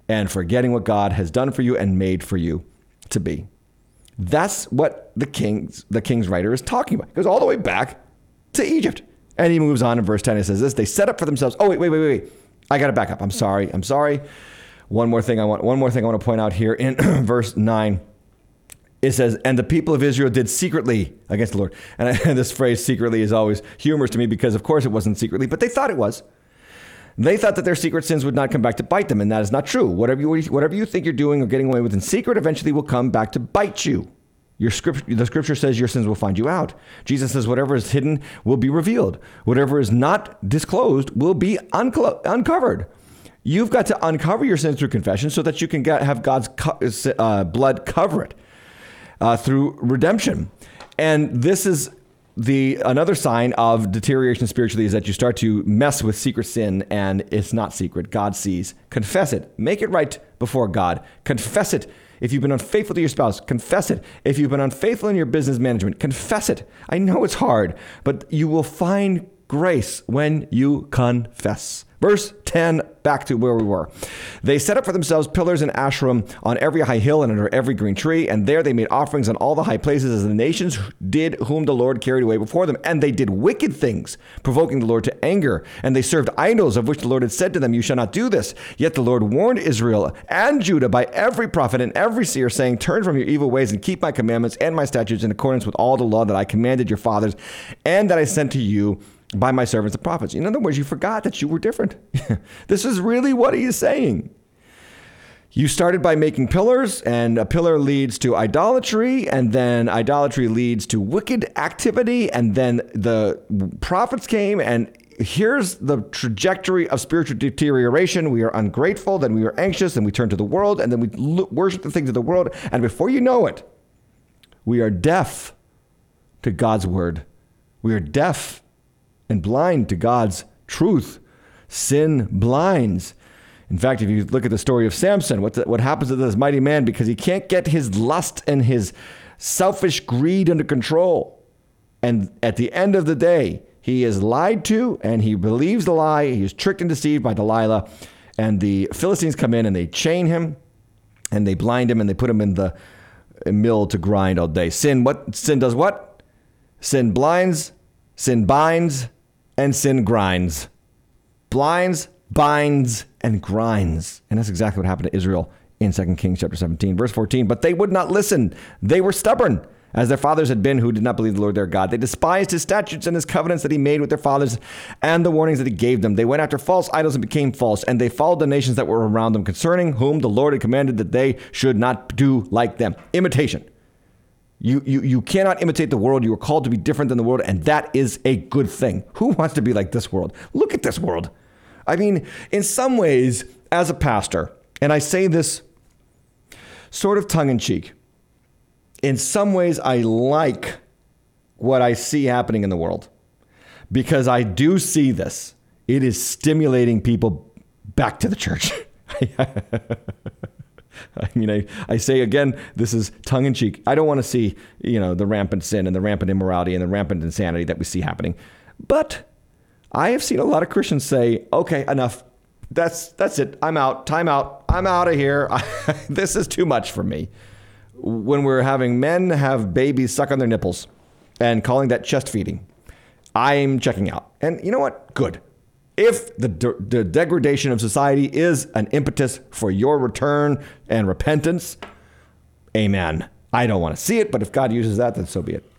and forgetting what God has done for you and made for you to be. That's what the king's the king's writer is talking about. It goes all the way back to Egypt. And he moves on in verse 10 and says this, they set up for themselves. Oh wait, wait, wait, wait. I got to back up. I'm sorry. I'm sorry. One more thing I want one more thing I want to point out here in verse 9. It says, and the people of Israel did secretly against the Lord. And, I, and this phrase secretly is always humorous to me because, of course, it wasn't secretly, but they thought it was. They thought that their secret sins would not come back to bite them, and that is not true. Whatever you, whatever you think you're doing or getting away with in secret eventually will come back to bite you. Your script, the scripture says your sins will find you out. Jesus says whatever is hidden will be revealed. Whatever is not disclosed will be unclo- uncovered. You've got to uncover your sins through confession so that you can get, have God's co- uh, blood cover it uh, through redemption. And this is the another sign of deterioration spiritually is that you start to mess with secret sin and it's not secret. God sees. Confess it. Make it right before god. Confess it. If you've been unfaithful to your spouse confess it. If you've been unfaithful in your business management confess it. I know it's hard but you will find grace when you confess verse 10 back to where we were. They set up for themselves pillars and Asherim on every high hill and under every green tree, and there they made offerings on all the high places as the nations did whom the Lord carried away before them. And they did wicked things, provoking the Lord to anger. And they served idols of which the Lord had said to them, You shall not do this. Yet the Lord warned Israel and Judah by every prophet and every seer, saying, Turn from your evil ways and keep my commandments and my statutes in accordance with all the law that I commanded your fathers and that I sent to you by my servants the prophets. In other words, you forgot that you were different. this is really what he is saying. you started by making pillars, and a pillar leads to idolatry, and then idolatry leads to wicked activity, and then the prophets came, and here's the trajectory of spiritual deterioration. We are ungrateful, then we are anxious, and we turn to the world, and then we worship the things of the world, and before you know it, we are deaf to God's word. We are deaf and blind to God's truth. Sin blinds. In fact, if you look at the story of Samson, what, the, what happens to this mighty man because he can't get his lust and his selfish greed under control. And at the end of the day, he is lied to and he believes the lie. He is tricked and deceived by Delilah. And the Philistines come in and they chain him and they blind him and they put him in the mill to grind all day. Sin what sin does what? Sin blinds, sin binds, and sin grinds. Blinds, binds, and grinds. And that's exactly what happened to Israel in 2 Kings chapter 17, verse 14. But they would not listen. They were stubborn, as their fathers had been who did not believe the Lord their God. They despised his statutes and his covenants that he made with their fathers and the warnings that he gave them. They went after false idols and became false, and they followed the nations that were around them, concerning whom the Lord had commanded that they should not do like them. Imitation. You, you, you cannot imitate the world. You are called to be different than the world, and that is a good thing. Who wants to be like this world? Look at this world. I mean, in some ways, as a pastor, and I say this sort of tongue in cheek, in some ways, I like what I see happening in the world because I do see this. It is stimulating people back to the church. I mean, I, I say again, this is tongue in cheek. I don't want to see, you know, the rampant sin and the rampant immorality and the rampant insanity that we see happening. But I have seen a lot of Christians say, okay, enough. That's, that's it. I'm out. Time out. I'm out of here. this is too much for me. When we're having men have babies suck on their nipples and calling that chest feeding, I'm checking out. And you know what? Good. If the, de- the degradation of society is an impetus for your return and repentance, amen. I don't want to see it, but if God uses that, then so be it.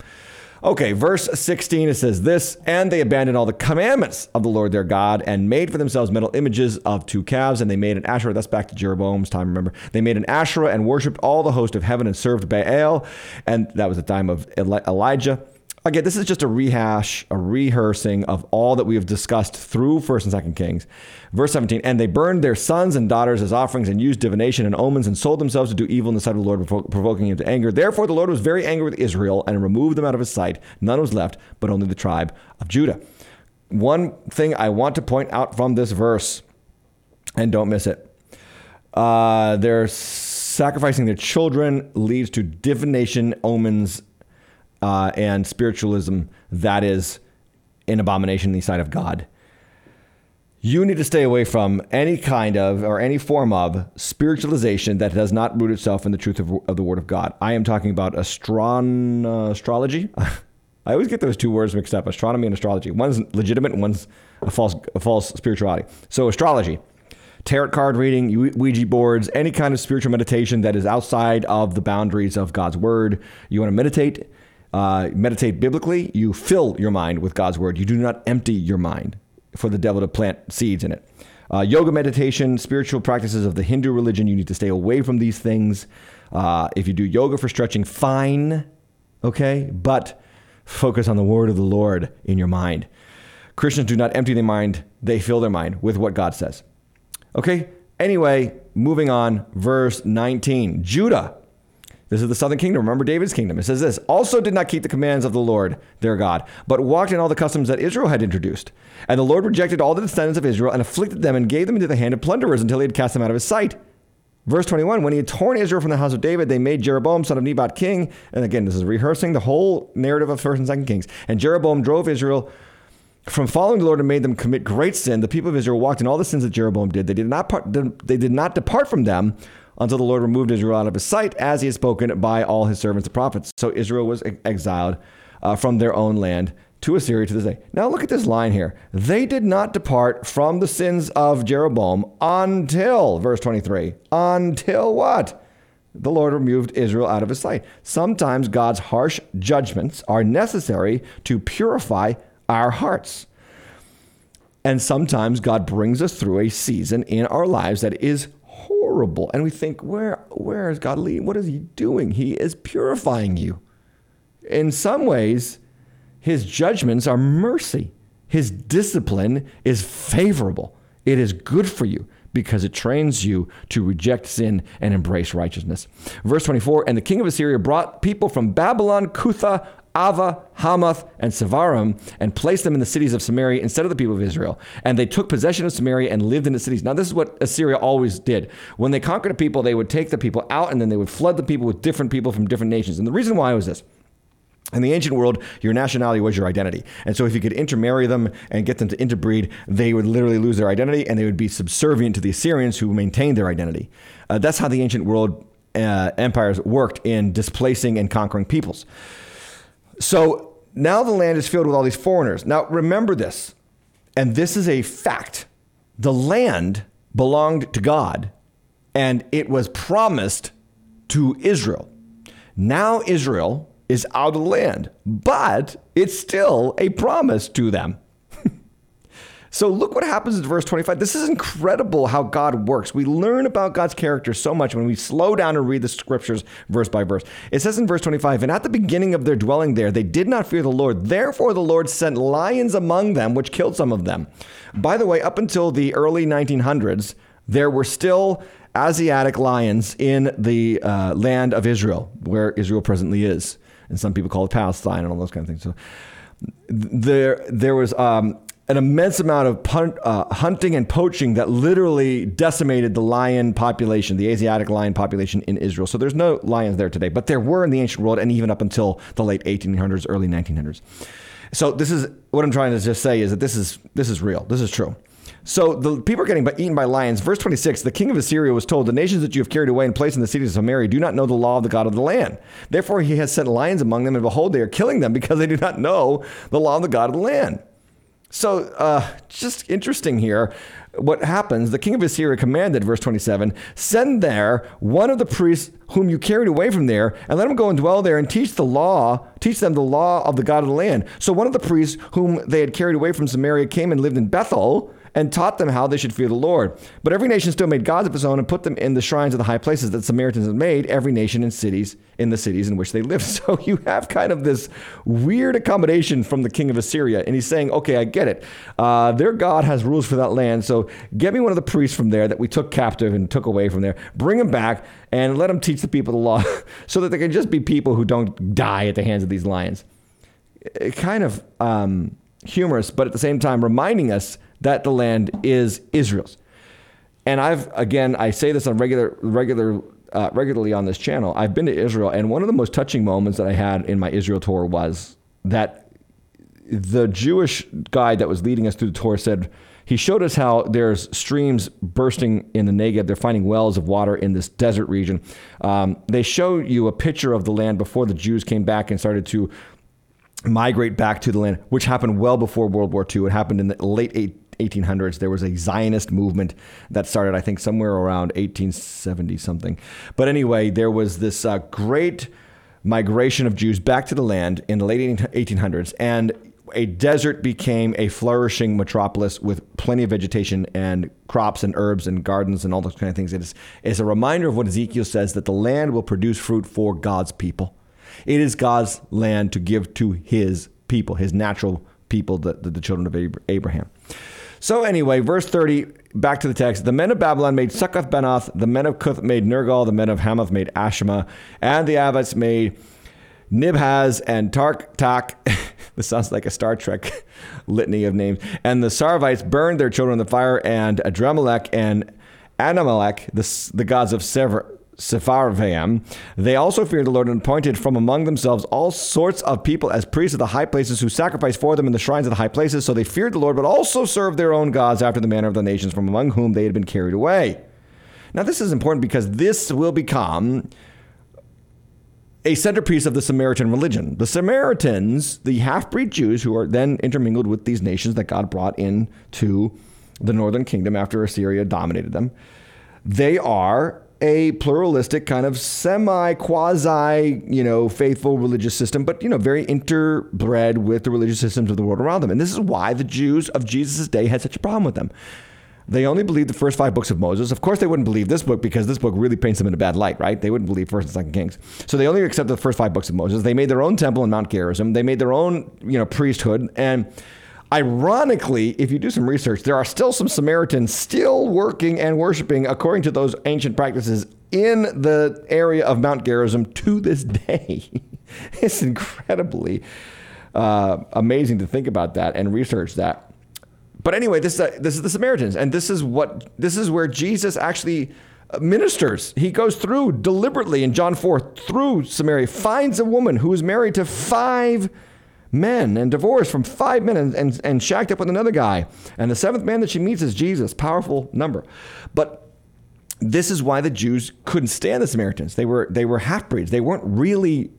Okay, verse 16, it says this And they abandoned all the commandments of the Lord their God and made for themselves metal images of two calves. And they made an Asherah. That's back to Jeroboam's time, remember. They made an Asherah and worshiped all the host of heaven and served Baal. And that was the time of Elijah. Again, this is just a rehash, a rehearsing of all that we have discussed through 1st and 2nd Kings. Verse 17, and they burned their sons and daughters as offerings and used divination and omens and sold themselves to do evil in the sight of the Lord, provoking him to anger. Therefore, the Lord was very angry with Israel and removed them out of his sight. None was left, but only the tribe of Judah. One thing I want to point out from this verse, and don't miss it, uh, sacrificing their children leads to divination, omens, uh, and spiritualism that is an abomination in the sight of God. You need to stay away from any kind of or any form of spiritualization that does not root itself in the truth of, of the Word of God. I am talking about astron, uh, astrology. I always get those two words mixed up: astronomy and astrology. One's legitimate, and one's a false, a false spirituality. So, astrology, tarot card reading, Ouija boards, any kind of spiritual meditation that is outside of the boundaries of God's Word. You want to meditate uh, meditate biblically, you fill your mind with God's word. You do not empty your mind for the devil to plant seeds in it. Uh, yoga meditation, spiritual practices of the Hindu religion, you need to stay away from these things. Uh, if you do yoga for stretching, fine, okay? But focus on the word of the Lord in your mind. Christians do not empty their mind, they fill their mind with what God says. Okay? Anyway, moving on, verse 19. Judah this is the southern kingdom. Remember David's kingdom. It says this also did not keep the commands of the Lord their God, but walked in all the customs that Israel had introduced. And the Lord rejected all the descendants of Israel and afflicted them and gave them into the hand of plunderers until he had cast them out of his sight. Verse 21 When he had torn Israel from the house of David, they made Jeroboam, son of Nebat, king. And again, this is rehearsing the whole narrative of 1st and 2nd Kings. And Jeroboam drove Israel from following the Lord and made them commit great sin. The people of Israel walked in all the sins that Jeroboam did. They did not, they did not depart from them until the Lord removed Israel out of his sight, as he had spoken by all his servants the prophets. So Israel was exiled uh, from their own land to Assyria to this day. Now look at this line here. They did not depart from the sins of Jeroboam until, verse 23, until what? The Lord removed Israel out of his sight. Sometimes God's harsh judgments are necessary to purify our hearts. And sometimes God brings us through a season in our lives that is horrible. And we think, where, where is God leading? What is He doing? He is purifying you. In some ways, His judgments are mercy, His discipline is favorable. It is good for you because it trains you to reject sin and embrace righteousness. Verse 24 And the king of Assyria brought people from Babylon, Cuthah, Avva, Hamath, and Sepharvaim, and placed them in the cities of Samaria instead of the people of Israel. And they took possession of Samaria and lived in the cities. Now, this is what Assyria always did. When they conquered a people, they would take the people out and then they would flood the people with different people from different nations. And the reason why was this. In the ancient world, your nationality was your identity. And so if you could intermarry them and get them to interbreed, they would literally lose their identity and they would be subservient to the Assyrians who maintained their identity. Uh, that's how the ancient world uh, empires worked in displacing and conquering peoples. So now the land is filled with all these foreigners. Now remember this, and this is a fact. The land belonged to God, and it was promised to Israel. Now Israel is out of the land, but it's still a promise to them. So look what happens in verse 25. This is incredible how God works. We learn about God's character so much when we slow down and read the scriptures verse by verse. It says in verse 25, And at the beginning of their dwelling there, they did not fear the Lord. Therefore, the Lord sent lions among them, which killed some of them. By the way, up until the early 1900s, there were still Asiatic lions in the uh, land of Israel, where Israel presently is. And some people call it Palestine and all those kind of things. So there, there was um, an immense amount of pun- uh, hunting and poaching that literally decimated the lion population, the Asiatic lion population in Israel. So there's no lions there today, but there were in the ancient world and even up until the late 1800s, early 1900s. So this is what I'm trying to just say is that this is this is real. This is true. So the people are getting eaten by lions. Verse 26, the king of Assyria was told, The nations that you have carried away and placed in the cities of Samaria do not know the law of the God of the land. Therefore he has sent lions among them, and behold, they are killing them because they do not know the law of the God of the land. So, uh, just interesting here. What happens? The king of Assyria commanded, verse 27, send there one of the priests whom you carried away from there, and let him go and dwell there and teach the law, teach them the law of the God of the land. So, one of the priests whom they had carried away from Samaria came and lived in Bethel and taught them how they should fear the Lord. But every nation still made gods of its own and put them in the shrines of the high places that Samaritans had made, every nation in cities, in the cities in which they lived. So you have kind of this weird accommodation from the king of Assyria. And he's saying, okay, I get it. Uh, their God has rules for that land. So get me one of the priests from there that we took captive and took away from there. Bring him back and let him teach the people the law so that they can just be people who don't die at the hands of these lions. It kind of um, humorous, but at the same time reminding us that the land is Israel's. And I've again, I say this on regular, regular, uh, regularly on this channel. I've been to Israel, and one of the most touching moments that I had in my Israel tour was that the Jewish guide that was leading us through the tour said he showed us how there's streams bursting in the Negev. They're finding wells of water in this desert region. Um, they show you a picture of the land before the Jews came back and started to migrate back to the land, which happened well before World War II. It happened in the late 1800s. There was a Zionist movement that started, I think, somewhere around 1870 something. But anyway, there was this uh, great migration of Jews back to the land in the late 1800s, and a desert became a flourishing metropolis with plenty of vegetation and crops and herbs and gardens and all those kind of things. It is, a reminder of what Ezekiel says that the land will produce fruit for God's people. It is God's land to give to his people, his natural people, the, the, the children of Abraham. So anyway, verse 30, back to the text. The men of Babylon made Succoth Benoth, the men of Cuth made Nergal, the men of Hamath made Ashima, and the Avvites made Nibhaz and Tartak. this sounds like a Star Trek litany of names. And the Sarvites burned their children in the fire, and Adrammelech and Anammelech, the, the gods of Sever, Sepharvaim. They also feared the Lord and appointed from among themselves all sorts of people as priests of the high places who sacrificed for them in the shrines of the high places. So they feared the Lord, but also served their own gods after the manner of the nations from among whom they had been carried away. Now, this is important because this will become a centerpiece of the Samaritan religion. The Samaritans, the half breed Jews who are then intermingled with these nations that God brought into the northern kingdom after Assyria dominated them, they are a pluralistic kind of semi quasi you know faithful religious system but you know very interbred with the religious systems of the world around them and this is why the Jews of Jesus' day had such a problem with them They only believed the first five books of Moses. Of course, they wouldn't believe this book because this book really paints them in a bad light, right? They wouldn't believe First and Second Kings. So they only accepted the first five books of Moses. They made their own temple in Mount Gerizim. They made their own, you know, priesthood. And ironically, if you do some research, there are still some Samaritans still working and worshiping according to those ancient practices in the area of Mount Gerizim to this day. it's incredibly uh, amazing to think about that and research that. But anyway, this uh, this is the Samaritans, and this is what this is where Jesus actually ministers. He goes through deliberately in John 4 through Samaria, finds a woman who is married to five men and divorced from five men and, and, and shacked up with another guy. And the seventh man that she meets is Jesus. Powerful number. But this is why the Jews couldn't stand the Samaritans. They were they were half breeds. They weren't really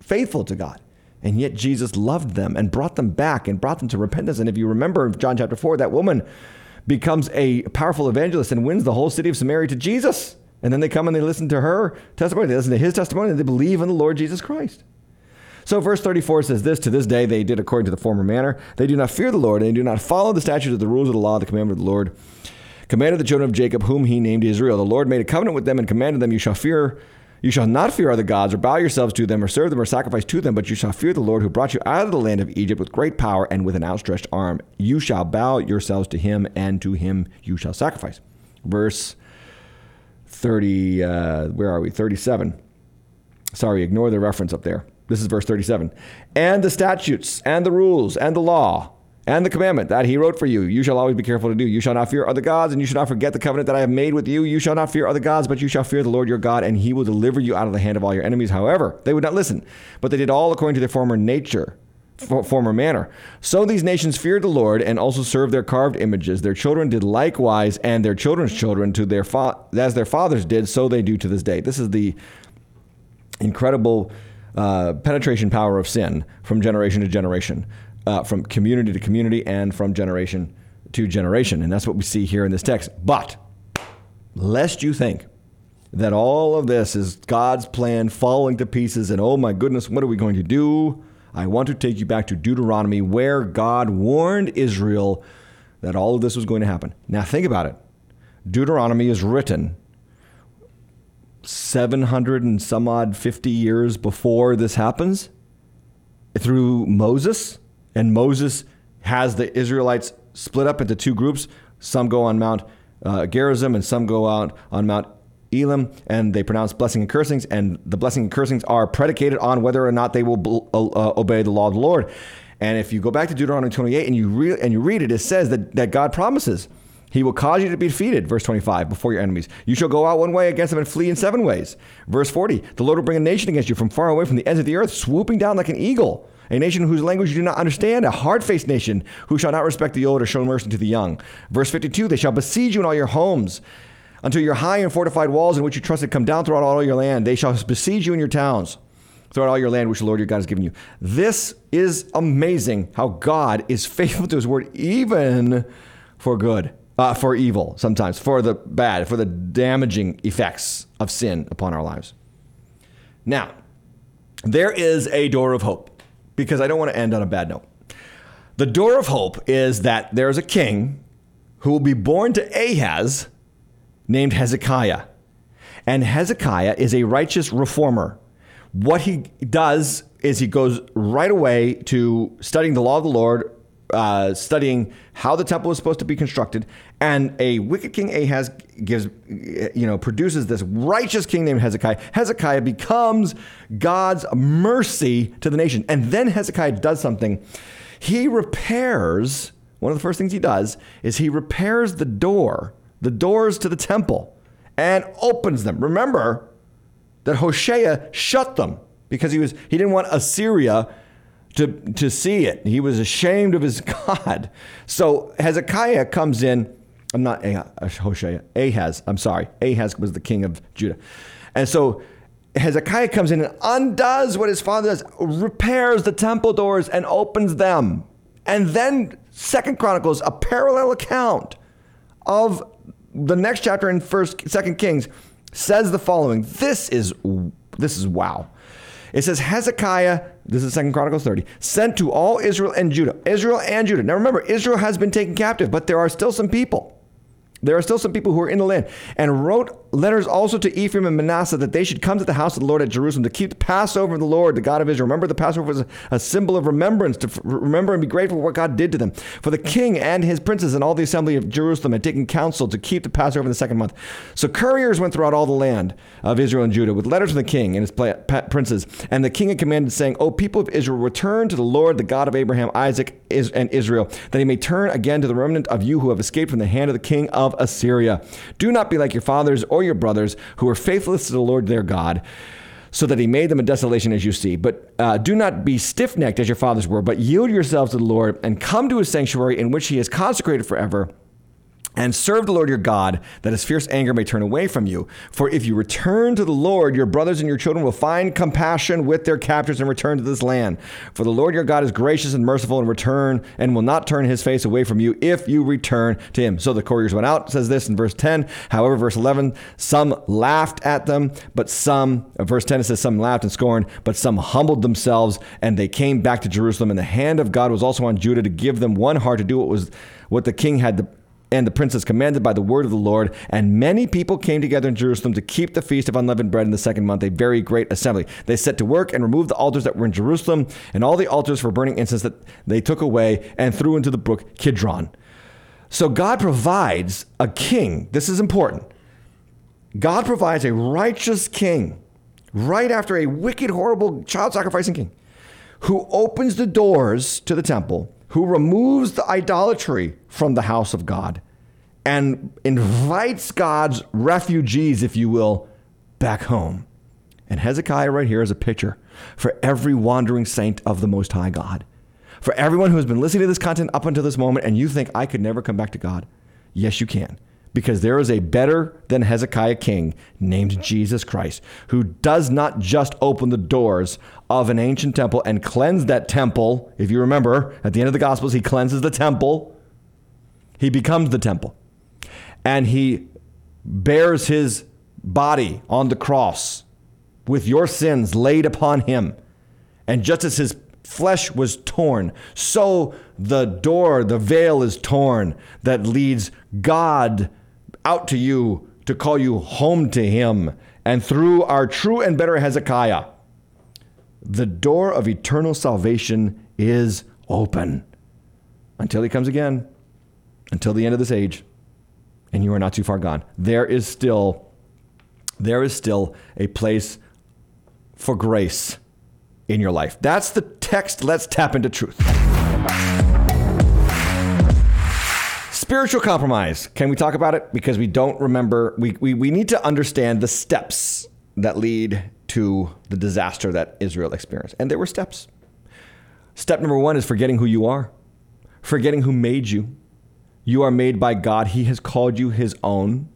faithful to God. And yet Jesus loved them and brought them back and brought them to repentance. And if you remember John chapter 4, that woman becomes a powerful evangelist and wins the whole city of Samaria to Jesus. And then they come and they listen to her testimony, they listen to his testimony, and they believe in the Lord Jesus Christ. So, verse 34 says this To this day they did according to the former manner. They do not fear the Lord, and they do not follow the statutes of the rules of the law, the commandment of the Lord. Commanded the children of Jacob, whom he named Israel. The Lord made a covenant with them and commanded them, You shall fear you shall not fear other gods, or bow yourselves to them, or serve them, or sacrifice to them, but you shall fear the Lord who brought you out of the land of Egypt with great power and with an outstretched arm. You shall bow yourselves to him, and to him you shall sacrifice. Verse 30, uh, where are we? 37. Sorry, ignore the reference up there. This is verse 37. And the statutes, and the rules, and the law, and the commandment that he wrote for you. You shall always be careful to do. You shall not fear other gods, and you shall not forget the covenant that I have made with you. You shall not fear other gods, but you shall fear the Lord your God, and he will deliver you out of the hand of all your enemies. However, they would not listen, but they did all according to their former nature. Former manner. So these nations feared the Lord and also served their carved images. Their children did likewise, and their children's children to their fa- as their fathers did, so they do to this day. This is the incredible uh, penetration power of sin from generation to generation uh, from community to community and from generation to generation. And that's what we see here in this text. But lest you think that all of this is God's plan falling to pieces and oh my goodness, what are we going to do? I want to take you back to Deuteronomy where God warned Israel that all of this was going to happen. Now think about it. Deuteronomy is written 700 and some odd 50 years before this happens through Moses. And Moses has the Israelites split up into two groups. Some go on Mount uh, Gerizim and some go out on Mount Ebal and they pronounce blessing and cursings. And the blessing and cursings are predicated on whether or not they will uh, uh, obey the law of the Lord. And if you go back to Deuteronomy 28 and you, re- and you read it, it says that, that God promises he will cause you to be defeated, verse 25, before your enemies. You shall go out one way against them and flee in seven ways. Verse 40, the Lord will bring a nation against you from far away from the ends of the earth, swooping down like an eagle a nation whose language you do not understand, a hard faced nation who shall not respect the old or show mercy to the young. Verse 52 They shall besiege you in all your homes until your high and fortified walls in which you trusted come down throughout all your land. They shall besiege you in your towns throughout all your land which the Lord your God has given you. This is amazing how God is faithful to his word, even for good. Uh, for evil, sometimes, for the bad, for the damaging effects of sin upon our lives. Now, there is a door of hope because I don't want to end on a bad note. The door of hope is that there's a king who will be born to Ahaz named Hezekiah. And Hezekiah is a righteous reformer. What he does is he goes right away to studying the law of the Lord, uh, studying how the temple was supposed to be constructed, and a wicked king Ahaz gives, you know, produces this righteous king named Hezekiah. Hezekiah becomes God's mercy to the nation, and then Hezekiah does something. He repairs. One of the first things he does is he repairs the door, the doors to the temple, and opens them. Remember that Hosea shut them because he was he didn't want Assyria to, to see it. He was ashamed of his God. So Hezekiah comes in. I'm not Ahaz, uh, Hosea, Ahaz. I'm sorry. Ahaz was the king of Judah. And so Hezekiah comes in and undoes what his father does, repairs the temple doors and opens them. And then Second Chronicles, a parallel account of the next chapter in First, Second Kings, says the following. This is this is wow. It says Hezekiah, this is Second Chronicles 30, sent to all Israel and Judah. Israel and Judah. Now remember, Israel has been taken captive, but there are still some people. There are still some people who are in the land, and wrote letters also to Ephraim and Manasseh that they should come to the house of the Lord at Jerusalem to keep the Passover of the Lord, the God of Israel. Remember, the Passover was a, symbol of remembrance, to remember and be grateful for what God did to them. For the king and his princes and all the assembly of Jerusalem had taken counsel to keep the Passover in the second month. So couriers went throughout all the land of Israel and Judah with letters from the king and his princes. And the king had commanded, saying, O people of Israel, return to the Lord, the God of Abraham, Isaac, and Israel, that he may turn again to the remnant of you who have escaped from the hand of the king of Assyria. Do not be like your fathers or your brothers who were faithless to the Lord their God so that he made them a desolation as you see. But uh, do not be stiff necked as your fathers were, but yield yourselves to the Lord and come to his sanctuary in which he has consecrated forever and serve the Lord your God, that his fierce anger may turn away from you. For if you return to the Lord, your brothers and your children will find compassion with their captors and return to this land. For the Lord your God is gracious and merciful and return and will not turn his face away from you if you return to him. So the couriers went out, says this in verse 10. However, verse 11, some laughed at them, but some, uh, verse 10, it says, some laughed and scorned, but some humbled themselves and they came back to Jerusalem. And the hand of God was also on Judah to give them one heart to do what was what the king had and the princess commanded by the word of the Lord. And many people came together in Jerusalem to keep the feast of unleavened bread in the second month, a very great assembly. They set to work and removed the altars that were in Jerusalem and all the altars for burning incense that they took away and threw into the brook Kidron. So God provides a king. This is important. God provides a righteous king right after a wicked, horrible child sacrificing king who opens the doors to the temple who removes the idolatry from the house of God and invites God's refugees, if you will, back home. And Hezekiah, right here, is a picture for every wandering saint of the Most High God. For everyone who has been listening to this content up until this moment and you think, I could never come back to God. Yes, you can because there is a better than Hezekiah king named Jesus Christ who does not just open the doors of an ancient temple and cleanse that temple. If you remember, at the end of the Gospels, he cleanses the temple, he becomes the temple, and he bears his body on the cross with your sins laid upon him. And just as his flesh was torn, so the door, the veil is torn that leads God out to you to call you home to him. And through our true and better Hezekiah, the door of eternal salvation is open until he comes again, until the end of this age, and you are not too far gone. There is still there is still a place for grace in your life. That's the text. Let's tap into truth. Spiritual compromise. Can we talk about it? Because we don't remember, we, we, we need to understand the steps that lead to the disaster that Israel experienced. And there were steps. Step number one is forgetting who you are, forgetting who made you. You are made by God, He has called you His own.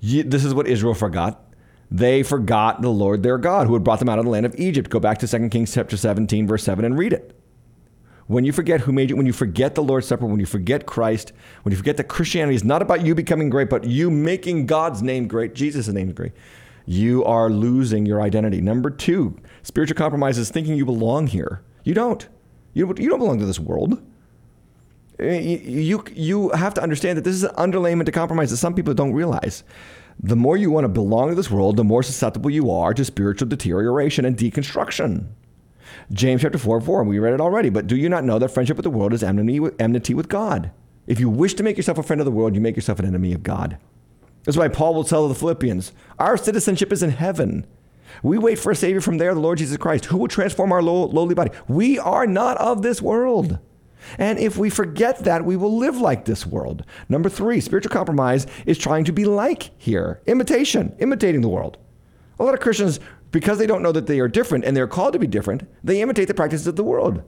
this is what Israel forgot. They forgot the Lord their God who had brought them out of the land of Egypt. Go back to 2 Kings chapter 17, verse 7, and read it. When you forget who made you, when you forget the Lord's Supper, when you forget Christ, when you forget that Christianity is not about you becoming great, but you making God's name great, Jesus' name great, you are losing your identity. Number two, spiritual compromise is thinking you belong here. You don't. You, you don't belong to this world. Eh, you, you have to understand that this is an underlayment to compromise that some people don't realize. The more you want to belong to this world, the more susceptible you are to spiritual deterioration and deconstruction. James chapter 4, 4, and we read it already. But do you not know that friendship with the world is enmity with, enmity with God? If you wish to make yourself a friend of the world, you make yourself an enemy of God. That's why Paul will tell the Philippians, our citizenship is in heaven. We wait for a Savior from there, the Lord Jesus Christ, who will transform our low, lowly body. We are not of this world. And if we forget that, we will live like this world. Number three, spiritual compromise is trying to be like here imitation, imitating the world. A lot of Christians because they don't know that they are different and they're called to be different, they imitate the practices of the world.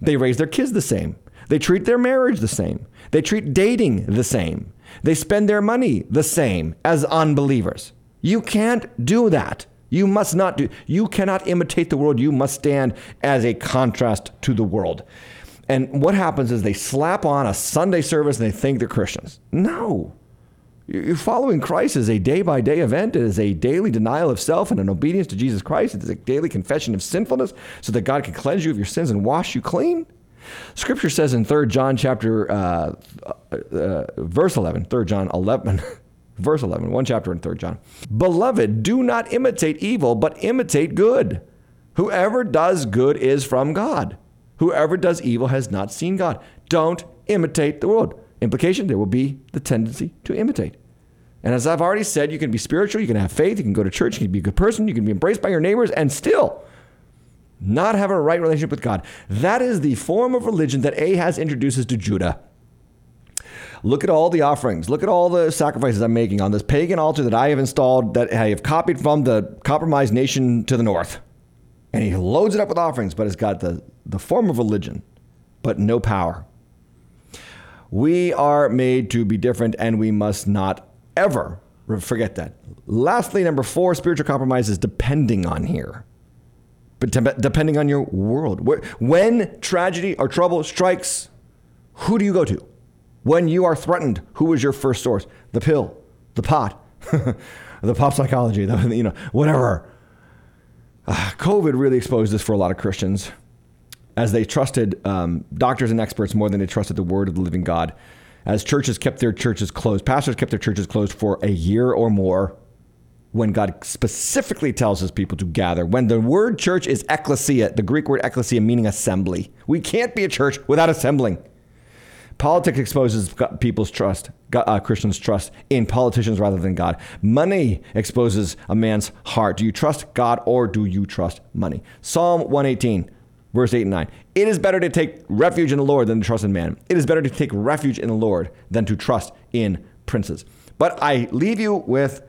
They raise their kids the same. They treat their marriage the same. They treat dating the same. They spend their money the same as unbelievers. You can't do that. You must not do. You cannot imitate the world. You must stand as a contrast to the world. And what happens is they slap on a Sunday service and they think they're Christians. No. You're following Christ is a day by day event. It is a daily denial of self and an obedience to Jesus Christ. It is a daily confession of sinfulness so that God can cleanse you of your sins and wash you clean. Scripture says in 3 John chapter, uh, uh, verse 11, 3 John 11, verse 11, one chapter in 3 John. Beloved, do not imitate evil, but imitate good. Whoever does good is from God. Whoever does evil has not seen God. Don't imitate the world. Implication, there will be the tendency to imitate. And as I've already said, you can be spiritual, you can have faith, you can go to church, you can be a good person, you can be embraced by your neighbors, and still not have a right relationship with God. That is the form of religion that Ahaz introduces to Judah. Look at all the offerings. Look at all the sacrifices I'm making on this pagan altar that I have installed that I have copied from the compromised nation to the north. And he loads it up with offerings, but it's got the, the form of religion, but no power. We are made to be different, and we must not ever forget that. Lastly, number four, spiritual compromise is depending on here but depending on your world. When tragedy or trouble strikes, who do you go to? When you are threatened, who is your first source? The pill, the pot, the pop psychology, the, you know, whatever. Uh, COVID really exposed this for a lot of Christians as they trusted um, doctors and experts more than they trusted the word of the living God. As churches kept their churches closed, pastors kept their churches closed for a year or more when God specifically tells his people to gather. When the word church is ecclesia, the Greek word ecclesia meaning assembly. We can't be a church without assembling. Politics exposes people's trust, uh, Christians' trust in politicians rather than God. Money exposes a man's heart. Do you trust God or do you trust money? Psalm 118, verse 8 and 9. It is better to take refuge in the Lord than to trust in man. It is better to take refuge in the Lord than to trust in princes. But I leave you with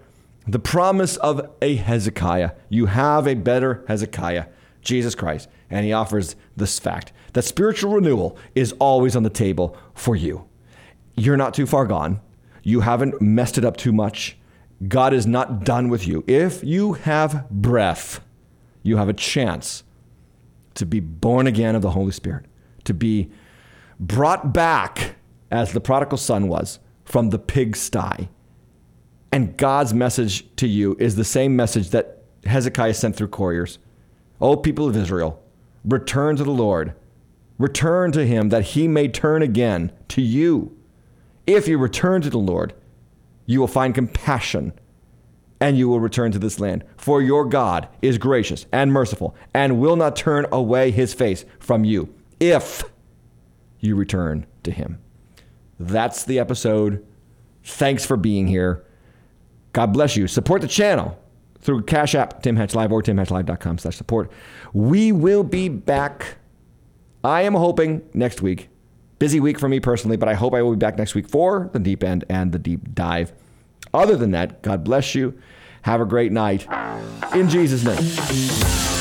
the promise of a Hezekiah. You have a better Hezekiah, Jesus Christ. And he offers this fact that spiritual renewal is always on the table for you. You're not too far gone. You haven't messed it up too much. God is not done with you. If you have breath, you have a chance to be born again of the Holy Spirit, to be brought back as the prodigal son was from the pigsty and God's message to you is the same message that Hezekiah sent through couriers. O people of Israel, return to the Lord. Return to him that he may turn again to you. If you return to the Lord, you will find compassion and you will return to this land. For your God is gracious and merciful and will not turn away his face from you if you return to him. That's the episode. Thanks for being here. God bless you. Support the channel through Cash App, Tim Hatch Live, or timhatchlive.com slash support. We will be back, I am hoping, next week. Busy week for me personally, but I hope I will be back next week for the deep end and the deep dive. Other than that, God bless you. Have a great night. In Jesus' name.